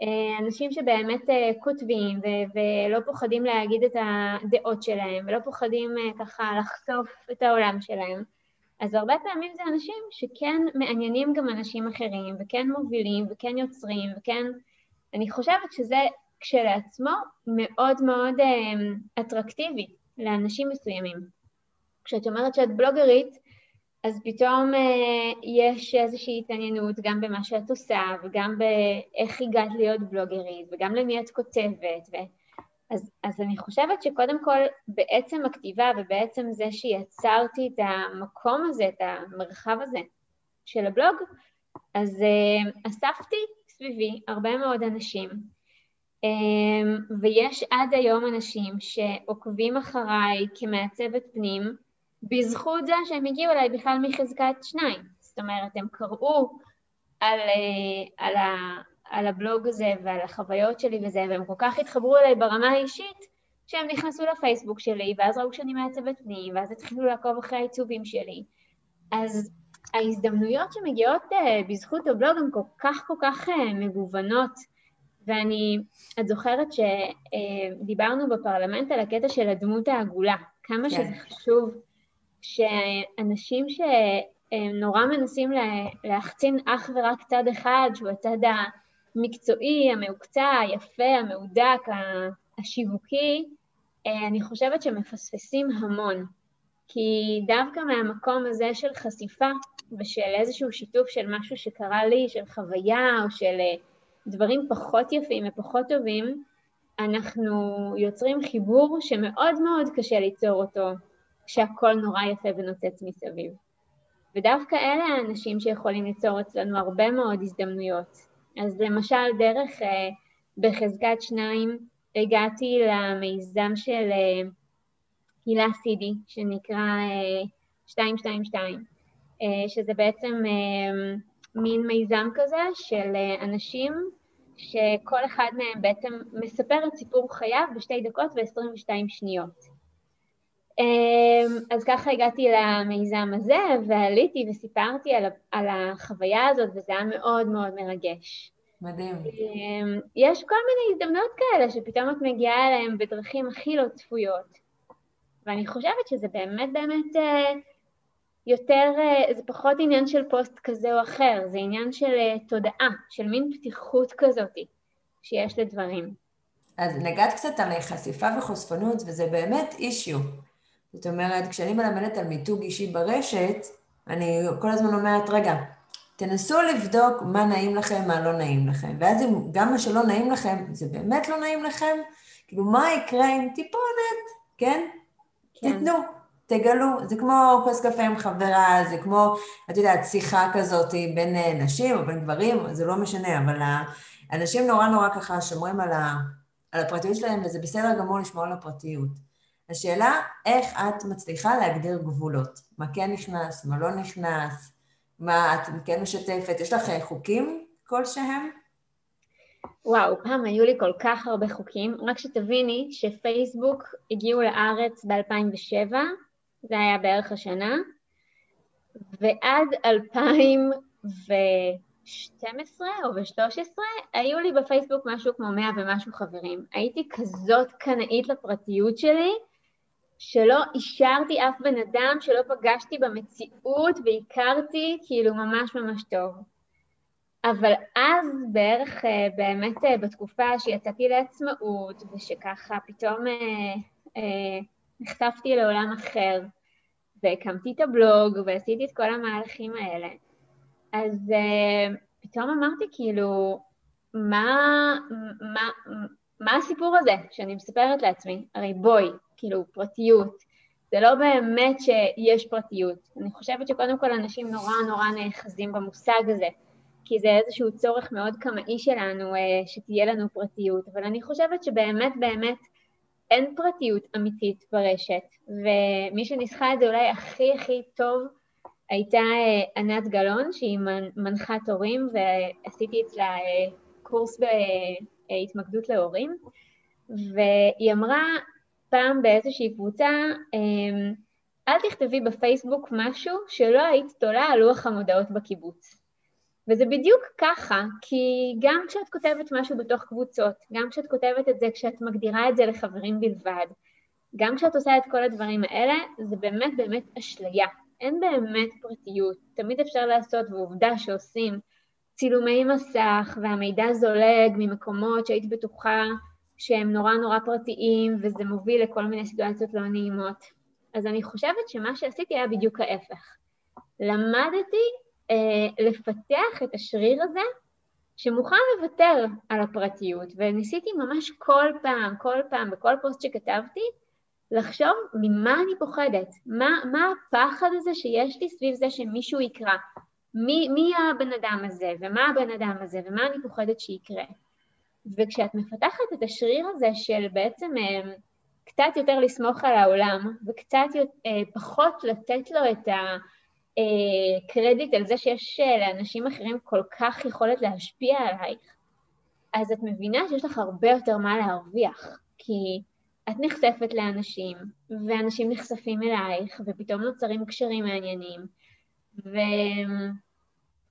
אה, אנשים שבאמת אה, כותבים ו- ולא פוחדים להגיד את הדעות שלהם, ולא פוחדים אה, ככה לחשוף את העולם שלהם. אז הרבה פעמים זה אנשים שכן מעניינים גם אנשים אחרים, וכן מובילים, וכן יוצרים, וכן... אני חושבת שזה כשלעצמו מאוד מאוד אטרקטיבי לאנשים מסוימים. כשאת אומרת שאת בלוגרית, אז פתאום אה, יש איזושהי התעניינות גם במה שאת עושה, וגם באיך הגעת להיות בלוגרית, וגם למי את כותבת. ו... אז, אז אני חושבת שקודם כל, בעצם הכתיבה ובעצם זה שיצרתי את המקום הזה, את המרחב הזה של הבלוג, אז אה, אספתי סביבי הרבה מאוד אנשים, אה, ויש עד היום אנשים שעוקבים אחריי כמעצבת פנים, בזכות זה שהם הגיעו אליי בכלל מחזקת שניים. זאת אומרת, הם קראו על, אה, על, ה, על הבלוג הזה ועל החוויות שלי וזה, והם כל כך התחברו אליי ברמה האישית, שהם נכנסו לפייסבוק שלי, ואז ראו שאני מעצבת פנים, ואז התחילו לעקוב אחרי העיצובים שלי. אז ההזדמנויות שמגיעות uh, בזכות הבלוג הן כל כך כל כך uh, מגוונות, ואני, את זוכרת שדיברנו בפרלמנט על הקטע של הדמות העגולה, כמה כן. שזה חשוב שאנשים שנורא מנסים להחצין אך ורק צד אחד, שהוא הצד המקצועי, המהוקצע, היפה, המהודק, השיווקי, אני חושבת שמפספסים המון. כי דווקא מהמקום הזה של חשיפה ושל איזשהו שיתוף של משהו שקרה לי, של חוויה או של דברים פחות יפים ופחות טובים, אנחנו יוצרים חיבור שמאוד מאוד קשה ליצור אותו כשהכול נורא יפה ונוצץ מסביב. ודווקא אלה האנשים שיכולים ליצור אצלנו הרבה מאוד הזדמנויות. אז למשל, דרך אה, בחזקת שניים הגעתי למיזם של אה, הילה סידי, שנקרא אה, 222, אה, שזה בעצם אה, מין מיזם כזה של אה, אנשים שכל אחד מהם בעצם מספר את סיפור חייו בשתי דקות ו-22 שניות. אמ, אז ככה הגעתי למיזם הזה, ועליתי וסיפרתי על, על החוויה הזאת, וזה היה מאוד מאוד מרגש. מדהים. אמ, יש כל מיני הזדמנויות כאלה שפתאום את מגיעה אליהן בדרכים הכי לא צפויות. ואני חושבת שזה באמת באמת אה, יותר, אה, זה פחות עניין של פוסט כזה או אחר, זה עניין של אה, תודעה, של מין פתיחות כזאת שיש לדברים. אז נגעת קצת על חשיפה וחושפנות, וזה באמת אישיו. זאת אומרת, כשאני מלמדת על מיתוג אישי ברשת, אני כל הזמן אומרת, רגע, תנסו לבדוק מה נעים לכם, מה לא נעים לכם. ואז אם גם מה שלא נעים לכם, זה באמת לא נעים לכם, כאילו, מה יקרה עם טיפונת, כן? כן. תיתנו, תגלו. זה כמו כוס קפה עם חברה, זה כמו, את יודעת, שיחה כזאת בין אה, נשים או בין גברים, זה לא משנה, אבל אנשים נורא נורא ככה שומרים על, ה, על הפרטיות שלהם, וזה בסדר גמור לשמור על הפרטיות. השאלה, איך את מצליחה להגדיר גבולות? מה כן נכנס, מה לא נכנס, מה את כן משתפת? יש לך חוקים כלשהם? וואו, פעם היו לי כל כך הרבה חוקים, רק שתביני שפייסבוק הגיעו לארץ ב-2007, זה היה בערך השנה, ועד 2012 או ב-13 היו לי בפייסבוק משהו כמו 100 ומשהו חברים. הייתי כזאת קנאית לפרטיות שלי, שלא אישרתי אף בן אדם שלא פגשתי במציאות והכרתי כאילו ממש ממש טוב. אבל אז בערך אה, באמת אה, בתקופה שיצאתי לעצמאות ושככה פתאום אה, אה, נחשפתי לעולם אחר והקמתי את הבלוג ועשיתי את כל המהלכים האלה, אז אה, פתאום אמרתי כאילו, מה, מה, מה הסיפור הזה שאני מספרת לעצמי? הרי בואי, כאילו, פרטיות. זה לא באמת שיש פרטיות. אני חושבת שקודם כל אנשים נורא נורא נאחזים במושג הזה, כי זה איזשהו צורך מאוד קמאי שלנו אה, שתהיה לנו פרטיות, אבל אני חושבת שבאמת באמת אין פרטיות אמיתית ברשת, ומי שניסחה את זה אולי הכי הכי טוב הייתה אה, ענת גלאון, שהיא מנחת הורים, ועשיתי אצלה אה, קורס בהתמקדות להורים, והיא אמרה פעם באיזושהי קבוצה, אמ, אל תכתבי בפייסבוק משהו שלא היית תולה על לוח המודעות בקיבוץ. וזה בדיוק ככה, כי גם כשאת כותבת משהו בתוך קבוצות, גם כשאת כותבת את זה כשאת מגדירה את זה לחברים בלבד, גם כשאת עושה את כל הדברים האלה, זה באמת באמת אשליה. אין באמת פרטיות. תמיד אפשר לעשות, ועובדה שעושים צילומי מסך, והמידע זולג ממקומות שהיית בטוחה שהם נורא נורא פרטיים, וזה מוביל לכל מיני סיטואציות לא נעימות. אז אני חושבת שמה שעשיתי היה בדיוק ההפך. למדתי אה, לפתח את השריר הזה שמוכן לוותר על הפרטיות, וניסיתי ממש כל פעם, כל פעם, בכל פוסט שכתבתי, לחשוב ממה אני פוחדת, מה, מה הפחד הזה שיש לי סביב זה שמישהו יקרא, מי, מי הבן אדם הזה, ומה הבן אדם הזה, ומה אני פוחדת שיקרה. וכשאת מפתחת את השריר הזה של בעצם אה, קצת יותר לסמוך על העולם, וקצת אה, פחות לתת לו את הקרדיט על זה שיש אה, לאנשים אחרים כל כך יכולת להשפיע עלייך, אז את מבינה שיש לך הרבה יותר מה להרוויח, כי את נחשפת לאנשים, ואנשים נחשפים אלייך, ופתאום נוצרים קשרים מעניינים, ו...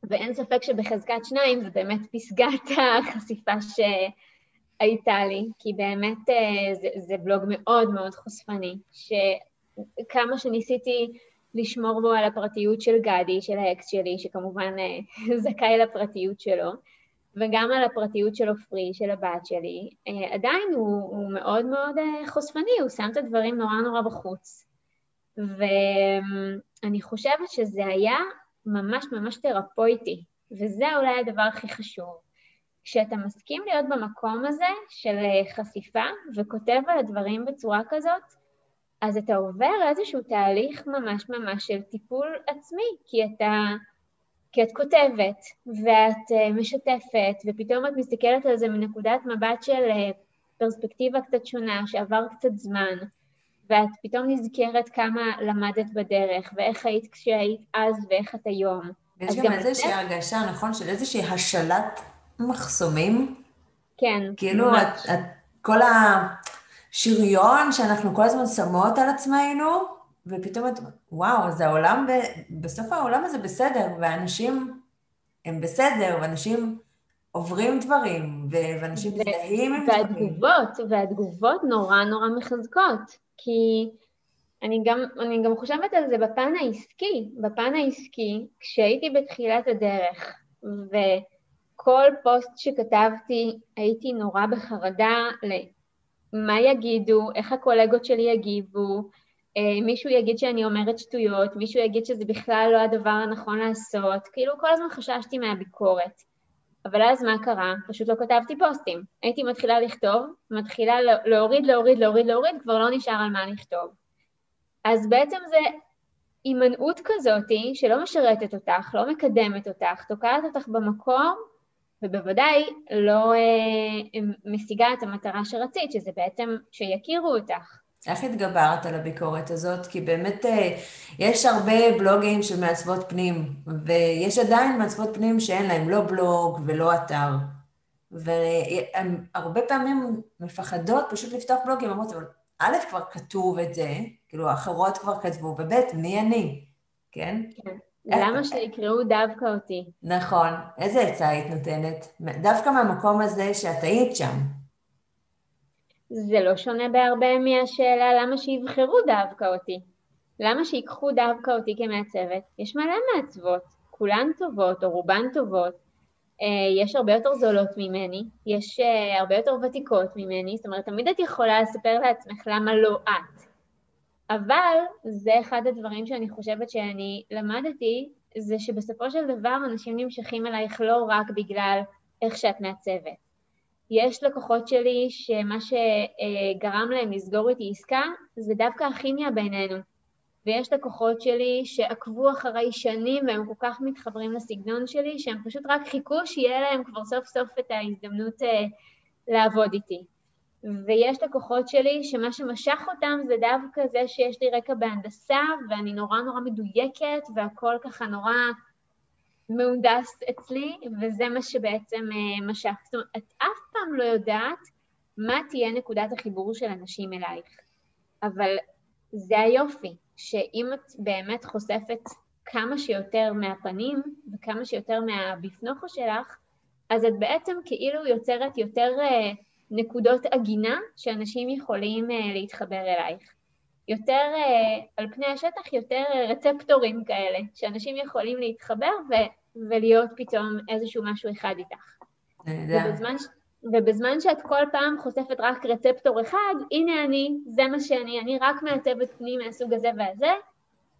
ואין ספק שבחזקת שניים זה באמת פסגת [LAUGHS] החשיפה שהייתה לי, כי באמת אה, זה, זה בלוג מאוד מאוד חושפני, שכמה שניסיתי לשמור בו על הפרטיות של גדי, של האקס שלי, שכמובן אה, [LAUGHS] זכאי לפרטיות שלו, וגם על הפרטיות של עופרי, של הבת שלי, אה, עדיין הוא, הוא מאוד מאוד חושפני, הוא שם את הדברים נורא נורא בחוץ. ואני חושבת שזה היה ממש ממש תרפויטי, וזה אולי הדבר הכי חשוב. כשאתה מסכים להיות במקום הזה של אה, חשיפה וכותב על הדברים בצורה כזאת, אז אתה עובר איזשהו תהליך ממש ממש של טיפול עצמי, כי אתה... כי את כותבת, ואת אה, משתפת, ופתאום את מסתכלת על זה מנקודת מבט של אה, פרספקטיבה קצת שונה, שעבר קצת זמן, ואת פתאום נזכרת כמה למדת בדרך, ואיך היית כשהיית אז ואיך את היום. יש גם, איזושהי הרגשה, נכון, של איזושהי השלת מחסומים. כן, כאילו, ממש. את, את, כל השריון שאנחנו כל הזמן שמות על עצמנו, ופתאום את, וואו, אז העולם, ב, בסוף העולם הזה בסדר, ואנשים הם בסדר, ואנשים עוברים דברים, ואנשים מזדהים עם דברים. והתגובות, והתגובות נורא נורא מחזקות. כי אני גם, אני גם חושבת על זה בפן העסקי. בפן העסקי, כשהייתי בתחילת הדרך, וכל פוסט שכתבתי הייתי נורא בחרדה למה יגידו, איך הקולגות שלי יגיבו, אה, מישהו יגיד שאני אומרת שטויות, מישהו יגיד שזה בכלל לא הדבר הנכון לעשות, כאילו כל הזמן חששתי מהביקורת. אבל אז מה קרה? פשוט לא כתבתי פוסטים. הייתי מתחילה לכתוב, מתחילה להוריד, להוריד, להוריד, להוריד, כבר לא נשאר על מה לכתוב. אז בעצם זה הימנעות כזאתי שלא משרתת אותך, לא מקדמת אותך, תוקעת אותך במקום, ובוודאי לא אה, משיגה את המטרה שרצית, שזה בעצם שיכירו אותך. איך התגברת על הביקורת הזאת? כי באמת אה, יש הרבה בלוגים של מעצבות פנים, ויש עדיין מעצבות פנים שאין להם לא בלוג ולא אתר. והן הרבה פעמים מפחדות פשוט לפתוח בלוגים, אומרות, אבל א', כבר כתוב את זה, כאילו, האחרות כבר כתבו, וב', מי אני, כן? כן. למה שיקראו דווקא אותי? נכון. איזה עצה היית נותנת? דווקא מהמקום הזה שאת היית שם. זה לא שונה בהרבה מהשאלה למה שיבחרו דווקא אותי. למה שיקחו דווקא אותי כמעצבת? יש מלא מעצבות, כולן טובות או רובן טובות. אה, יש הרבה יותר זולות ממני, יש אה, הרבה יותר ותיקות ממני, זאת אומרת, תמיד את יכולה לספר לעצמך למה לא את. אבל זה אחד הדברים שאני חושבת שאני למדתי, זה שבסופו של דבר אנשים נמשכים אלייך לא רק בגלל איך שאת מעצבת. יש לקוחות שלי שמה שגרם להם לסגור איתי עסקה זה דווקא הכימיה בינינו. ויש לקוחות שלי שעקבו אחריי שנים והם כל כך מתחברים לסגנון שלי, שהם פשוט רק חיכו שיהיה להם כבר סוף סוף את ההזדמנות אה, לעבוד איתי. ויש לקוחות שלי שמה שמשך אותם זה דווקא זה שיש לי רקע בהנדסה ואני נורא נורא מדויקת והכל ככה נורא מהונדס אצלי, וזה מה שבעצם אה, משך. זאת אומרת, את אף פעם לא יודעת מה תהיה נקודת החיבור של אנשים אלייך, אבל זה היופי, שאם את באמת חושפת כמה שיותר מהפנים וכמה שיותר מהבפנוכו שלך, אז את בעצם כאילו יוצרת יותר אה, נקודות עגינה שאנשים יכולים אה, להתחבר אלייך. יותר על פני השטח, יותר רצפטורים כאלה, שאנשים יכולים להתחבר ו- ולהיות פתאום איזשהו משהו אחד איתך. ובזמן, ובזמן שאת כל פעם חושפת רק רצפטור אחד, הנה אני, זה מה שאני, אני רק מעצבת פנים מהסוג הזה והזה,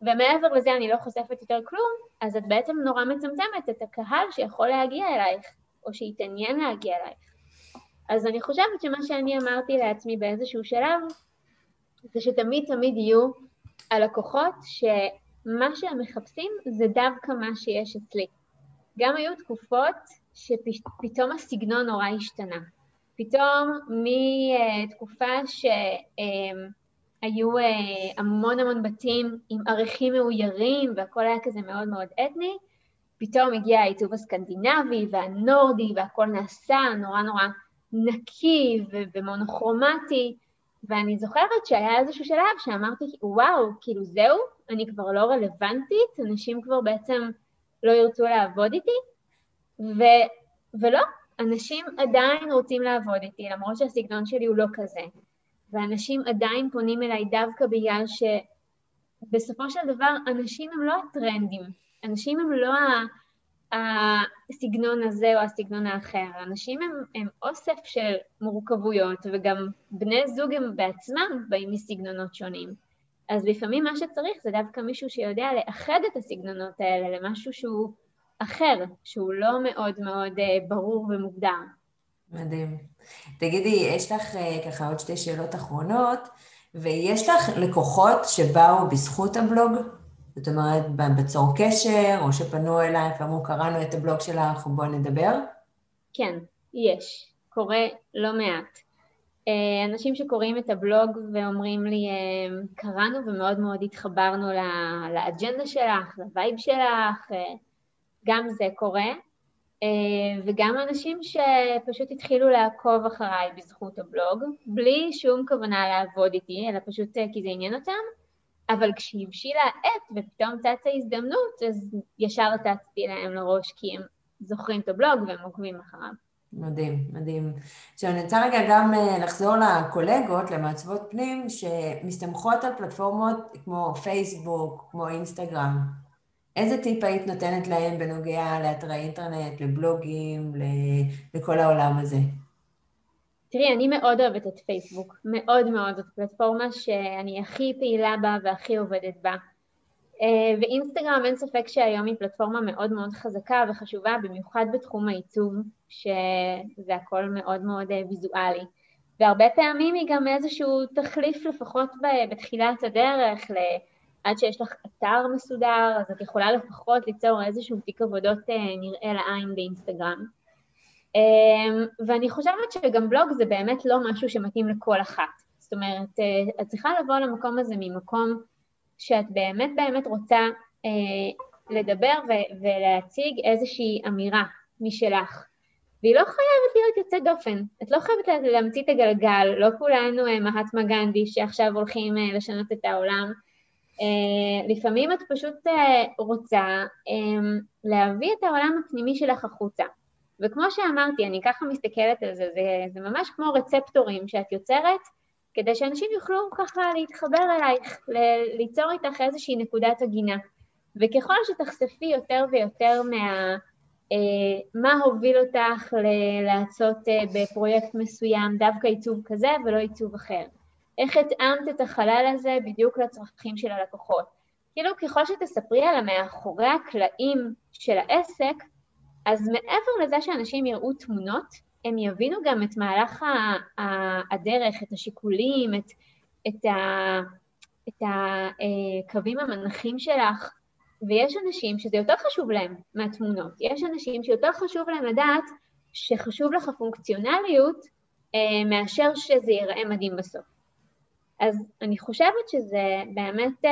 ומעבר לזה אני לא חושפת יותר כלום, אז את בעצם נורא מצמצמת את הקהל שיכול להגיע אלייך, או שיתעניין להגיע אלייך. אז אני חושבת שמה שאני אמרתי לעצמי באיזשהו שלב, זה שתמיד תמיד יהיו הלקוחות שמה שהם מחפשים זה דווקא מה שיש אצלי. גם היו תקופות שפתאום הסגנון נורא השתנה. פתאום מתקופה שהיו אה, המון המון בתים עם ערכים מאוירים והכל היה כזה מאוד מאוד אתני, פתאום הגיע העיצוב הסקנדינבי והנורדי והכל נעשה נורא נורא נקי ומונוכרומטי, ואני זוכרת שהיה איזשהו שלב שאמרתי, וואו, כאילו זהו, אני כבר לא רלוונטית, אנשים כבר בעצם לא ירצו לעבוד איתי, ו, ולא, אנשים עדיין רוצים לעבוד איתי, למרות שהסגנון שלי הוא לא כזה. ואנשים עדיין פונים אליי דווקא בגלל שבסופו של דבר אנשים הם לא הטרנדים, אנשים הם לא הסגנון הזה או הסגנון האחר, אנשים הם, הם אוסף של מורכבויות וגם בני זוג הם בעצמם באים מסגנונות שונים. אז לפעמים מה שצריך זה דווקא מישהו שיודע לאחד את הסגנונות האלה למשהו שהוא אחר, שהוא לא מאוד מאוד אה, ברור ומוגדר. מדהים. תגידי, יש לך אה, ככה עוד שתי שאלות אחרונות, ויש לך לקוחות שבאו בזכות הבלוג? זאת אומרת, בצור קשר, או שפנו אלייך ואמרו, קראנו את הבלוג שלך, בואי נדבר? כן, יש. קורה לא מעט. אה, אנשים שקוראים את הבלוג ואומרים לי, אה, קראנו ומאוד מאוד התחברנו לאג'נדה שלך, ל vibe שלך, אה, גם זה קורה. וגם אנשים שפשוט התחילו לעקוב אחריי בזכות הבלוג, בלי שום כוונה לעבוד איתי, אלא פשוט כי זה עניין אותם, אבל כשהבשילה העת ופתאום צצה הזדמנות, אז ישר צצתי להם לראש כי הם זוכרים את הבלוג והם עוקבים אחריו. מדהים, מדהים. עכשיו אני רוצה רגע גם אה, לחזור לקולגות, למעצבות פנים, שמסתמכות על פלטפורמות כמו פייסבוק, כמו אינסטגרם. איזה טיפ היית נותנת להם בנוגע לאתרי אינטרנט, לבלוגים, לכל העולם הזה? תראי, אני מאוד אוהבת את פייסבוק, מאוד מאוד, זאת פלטפורמה שאני הכי פעילה בה והכי עובדת בה. אה, ואינסטגרם אין ספק שהיום היא פלטפורמה מאוד מאוד חזקה וחשובה, במיוחד בתחום העיצוב, שזה הכל מאוד מאוד אה, ויזואלי. והרבה פעמים היא גם איזשהו תחליף לפחות בתחילת הדרך, עד שיש לך אתר מסודר, אז את יכולה לפחות ליצור איזשהו תיק עבודות אה, נראה לעין באינסטגרם. ואני חושבת שגם בלוג זה באמת לא משהו שמתאים לכל אחת. זאת אומרת, את צריכה לבוא למקום הזה ממקום שאת באמת באמת רוצה לדבר ו- ולהציג איזושהי אמירה משלך. והיא לא חייבת להיות יוצאת דופן. את לא חייבת להמציא את הגלגל, לא כולנו מהטמה גנדי שעכשיו הולכים לשנות את העולם. Uh, לפעמים את פשוט uh, רוצה um, להביא את העולם הפנימי שלך החוצה. וכמו שאמרתי, אני ככה מסתכלת על זה, זה, זה ממש כמו רצפטורים שאת יוצרת, כדי שאנשים יוכלו ככה להתחבר אלייך, ליצור איתך איזושהי נקודת הגינה. וככל שתחשפי יותר ויותר מה... Uh, מה הוביל אותך לעשות uh, בפרויקט מסוים דווקא עיצוב כזה ולא עיצוב אחר? איך התאמת את החלל הזה בדיוק לצרכים של הלקוחות. כאילו ככל שתספרי על המאחורי הקלעים של העסק, אז מעבר לזה שאנשים יראו תמונות, הם יבינו גם את מהלך הדרך, את השיקולים, את, את, ה, את הקווים המנחים שלך, ויש אנשים שזה יותר חשוב להם מהתמונות. יש אנשים שיותר חשוב להם לדעת שחשוב לך הפונקציונליות אה, מאשר שזה ייראה מדהים בסוף. אז אני חושבת שזה באמת אה,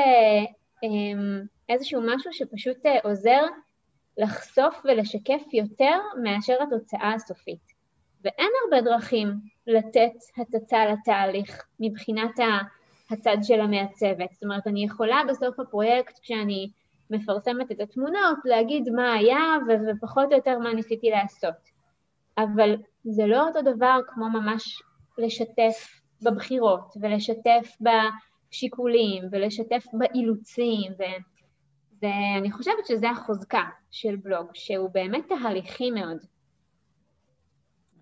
אה, איזשהו משהו שפשוט אה, עוזר לחשוף ולשקף יותר מאשר התוצאה הסופית. ואין הרבה דרכים לתת הצצה לתהליך מבחינת הצד של המעצבת. זאת אומרת, אני יכולה בסוף הפרויקט, כשאני מפרסמת את התמונות, להגיד מה היה ופחות או יותר מה ניסיתי לעשות. אבל זה לא אותו דבר כמו ממש לשתף בבחירות, ולשתף בשיקולים, ולשתף באילוצים, ו... ואני חושבת שזה החוזקה של בלוג, שהוא באמת תהליכי מאוד.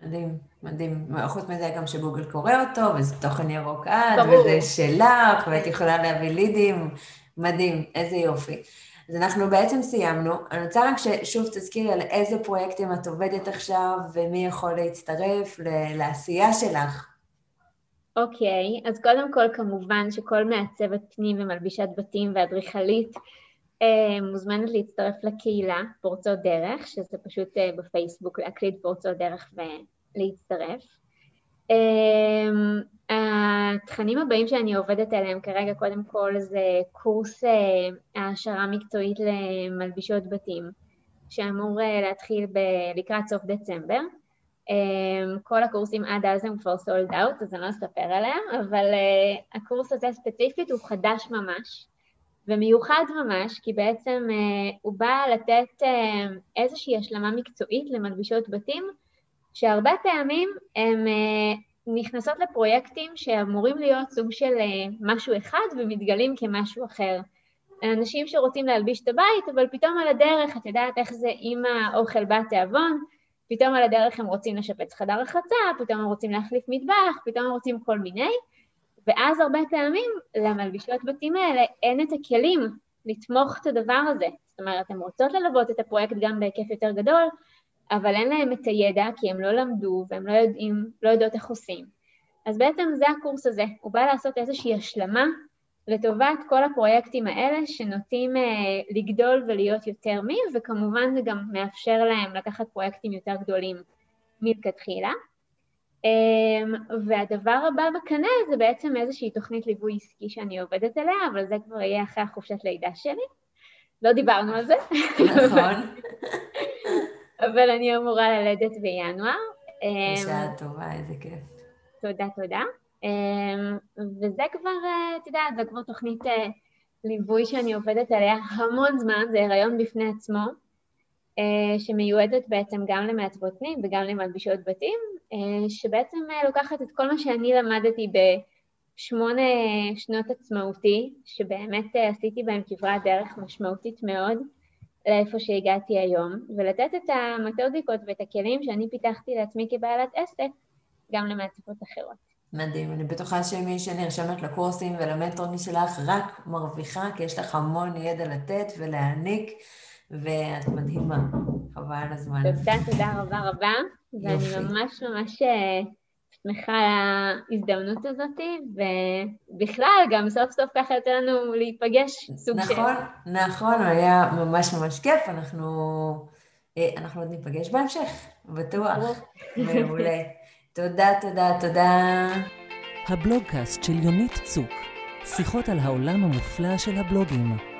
מדהים, מדהים. חוץ מזה גם שגוגל קורא אותו, וזה תוכן ירוק עד, וזה שלך, ואת יכולה להביא לידים. מדהים, איזה יופי. אז אנחנו בעצם סיימנו. אני רוצה רק ששוב תזכירי על איזה פרויקטים את עובדת עכשיו, ומי יכול להצטרף לעשייה שלך. אוקיי, okay, אז קודם כל כמובן שכל מעצבת פנים ומלבישת בתים ואדריכלית מוזמנת להצטרף לקהילה פורצות דרך, שזה פשוט אה, בפייסבוק להקליד פורצות דרך ולהצטרף. אה, התכנים הבאים שאני עובדת עליהם כרגע, קודם כל זה קורס העשרה מקצועית למלבישות בתים, שאמור להתחיל ב- לקראת סוף דצמבר. כל הקורסים עד אז הם כבר סולד אאוט, אז אני לא אספר עליהם, אבל הקורס הזה ספציפית הוא חדש ממש. ומיוחד ממש, כי בעצם uh, הוא בא לתת uh, איזושהי השלמה מקצועית למלבישות בתים, שהרבה פעמים הן uh, נכנסות לפרויקטים שאמורים להיות סוג של uh, משהו אחד ומתגלים כמשהו אחר. אנשים שרוצים להלביש את הבית, אבל פתאום על הדרך, את יודעת איך זה עם האוכל בתיאבון, פתאום על הדרך הם רוצים לשפץ חדר רחצה, פתאום הם רוצים להחליף מטבח, פתאום הם רוצים כל מיני, ואז הרבה פעמים למלבישות בתים האלה אין את הכלים לתמוך את הדבר הזה. זאת אומרת, הן רוצות ללוות את הפרויקט גם בהיקף יותר גדול, אבל אין להם את הידע כי הם לא למדו והם לא יודעים, לא יודעות איך עושים. אז בעצם זה הקורס הזה, הוא בא לעשות איזושהי השלמה לטובת כל הפרויקטים האלה שנוטים אה, לגדול ולהיות יותר מי, וכמובן זה גם מאפשר להם לקחת פרויקטים יותר גדולים מלכתחילה. אמ, והדבר הבא בקנה זה בעצם איזושהי תוכנית ליווי עסקי שאני עובדת עליה, אבל זה כבר יהיה אחרי החופשת לידה שלי. לא דיברנו על זה. נכון. אבל אני אמורה ללדת בינואר. בשעה אמ, טובה, איזה כיף. תודה, תודה. אמ, וזה כבר, אה, את יודעת, זו כבר תוכנית אה, ליווי שאני עובדת עליה המון זמן, זה הריון בפני עצמו. אה, שמיועדת בעצם גם למעצבות פנים וגם למלבישות בתים, שבעצם אה, לוקחת את כל מה שאני למדתי בשמונה שנות עצמאותי, שבאמת עשיתי בהם כברת דרך משמעותית מאוד לאיפה שהגעתי היום, ולתת את המתודיקות ואת הכלים שאני פיתחתי לעצמי כבעלת עסק גם למעצבות אחרות. מדהים, אני בטוחה שמי שנרשמת לקורסים ולמנטורים שלך רק מרוויחה, כי יש לך המון ידע לתת ולהעניק. ואת מדהימה, חבל על הזמן. תודה, תודה רבה רבה, ואני ממש ממש אה, שמחה על ההזדמנות הזאת, ובכלל, גם סוף סוף ככה יוצא לנו להיפגש סוג נכון, של... נכון, נכון, היה ממש ממש כיף, אנחנו, אה, אנחנו עוד ניפגש בהמשך, בטוח. מעולה. תודה, תודה, תודה. הבלוגקאסט של יונית צוק, שיחות על העולם המופלא של הבלוגים.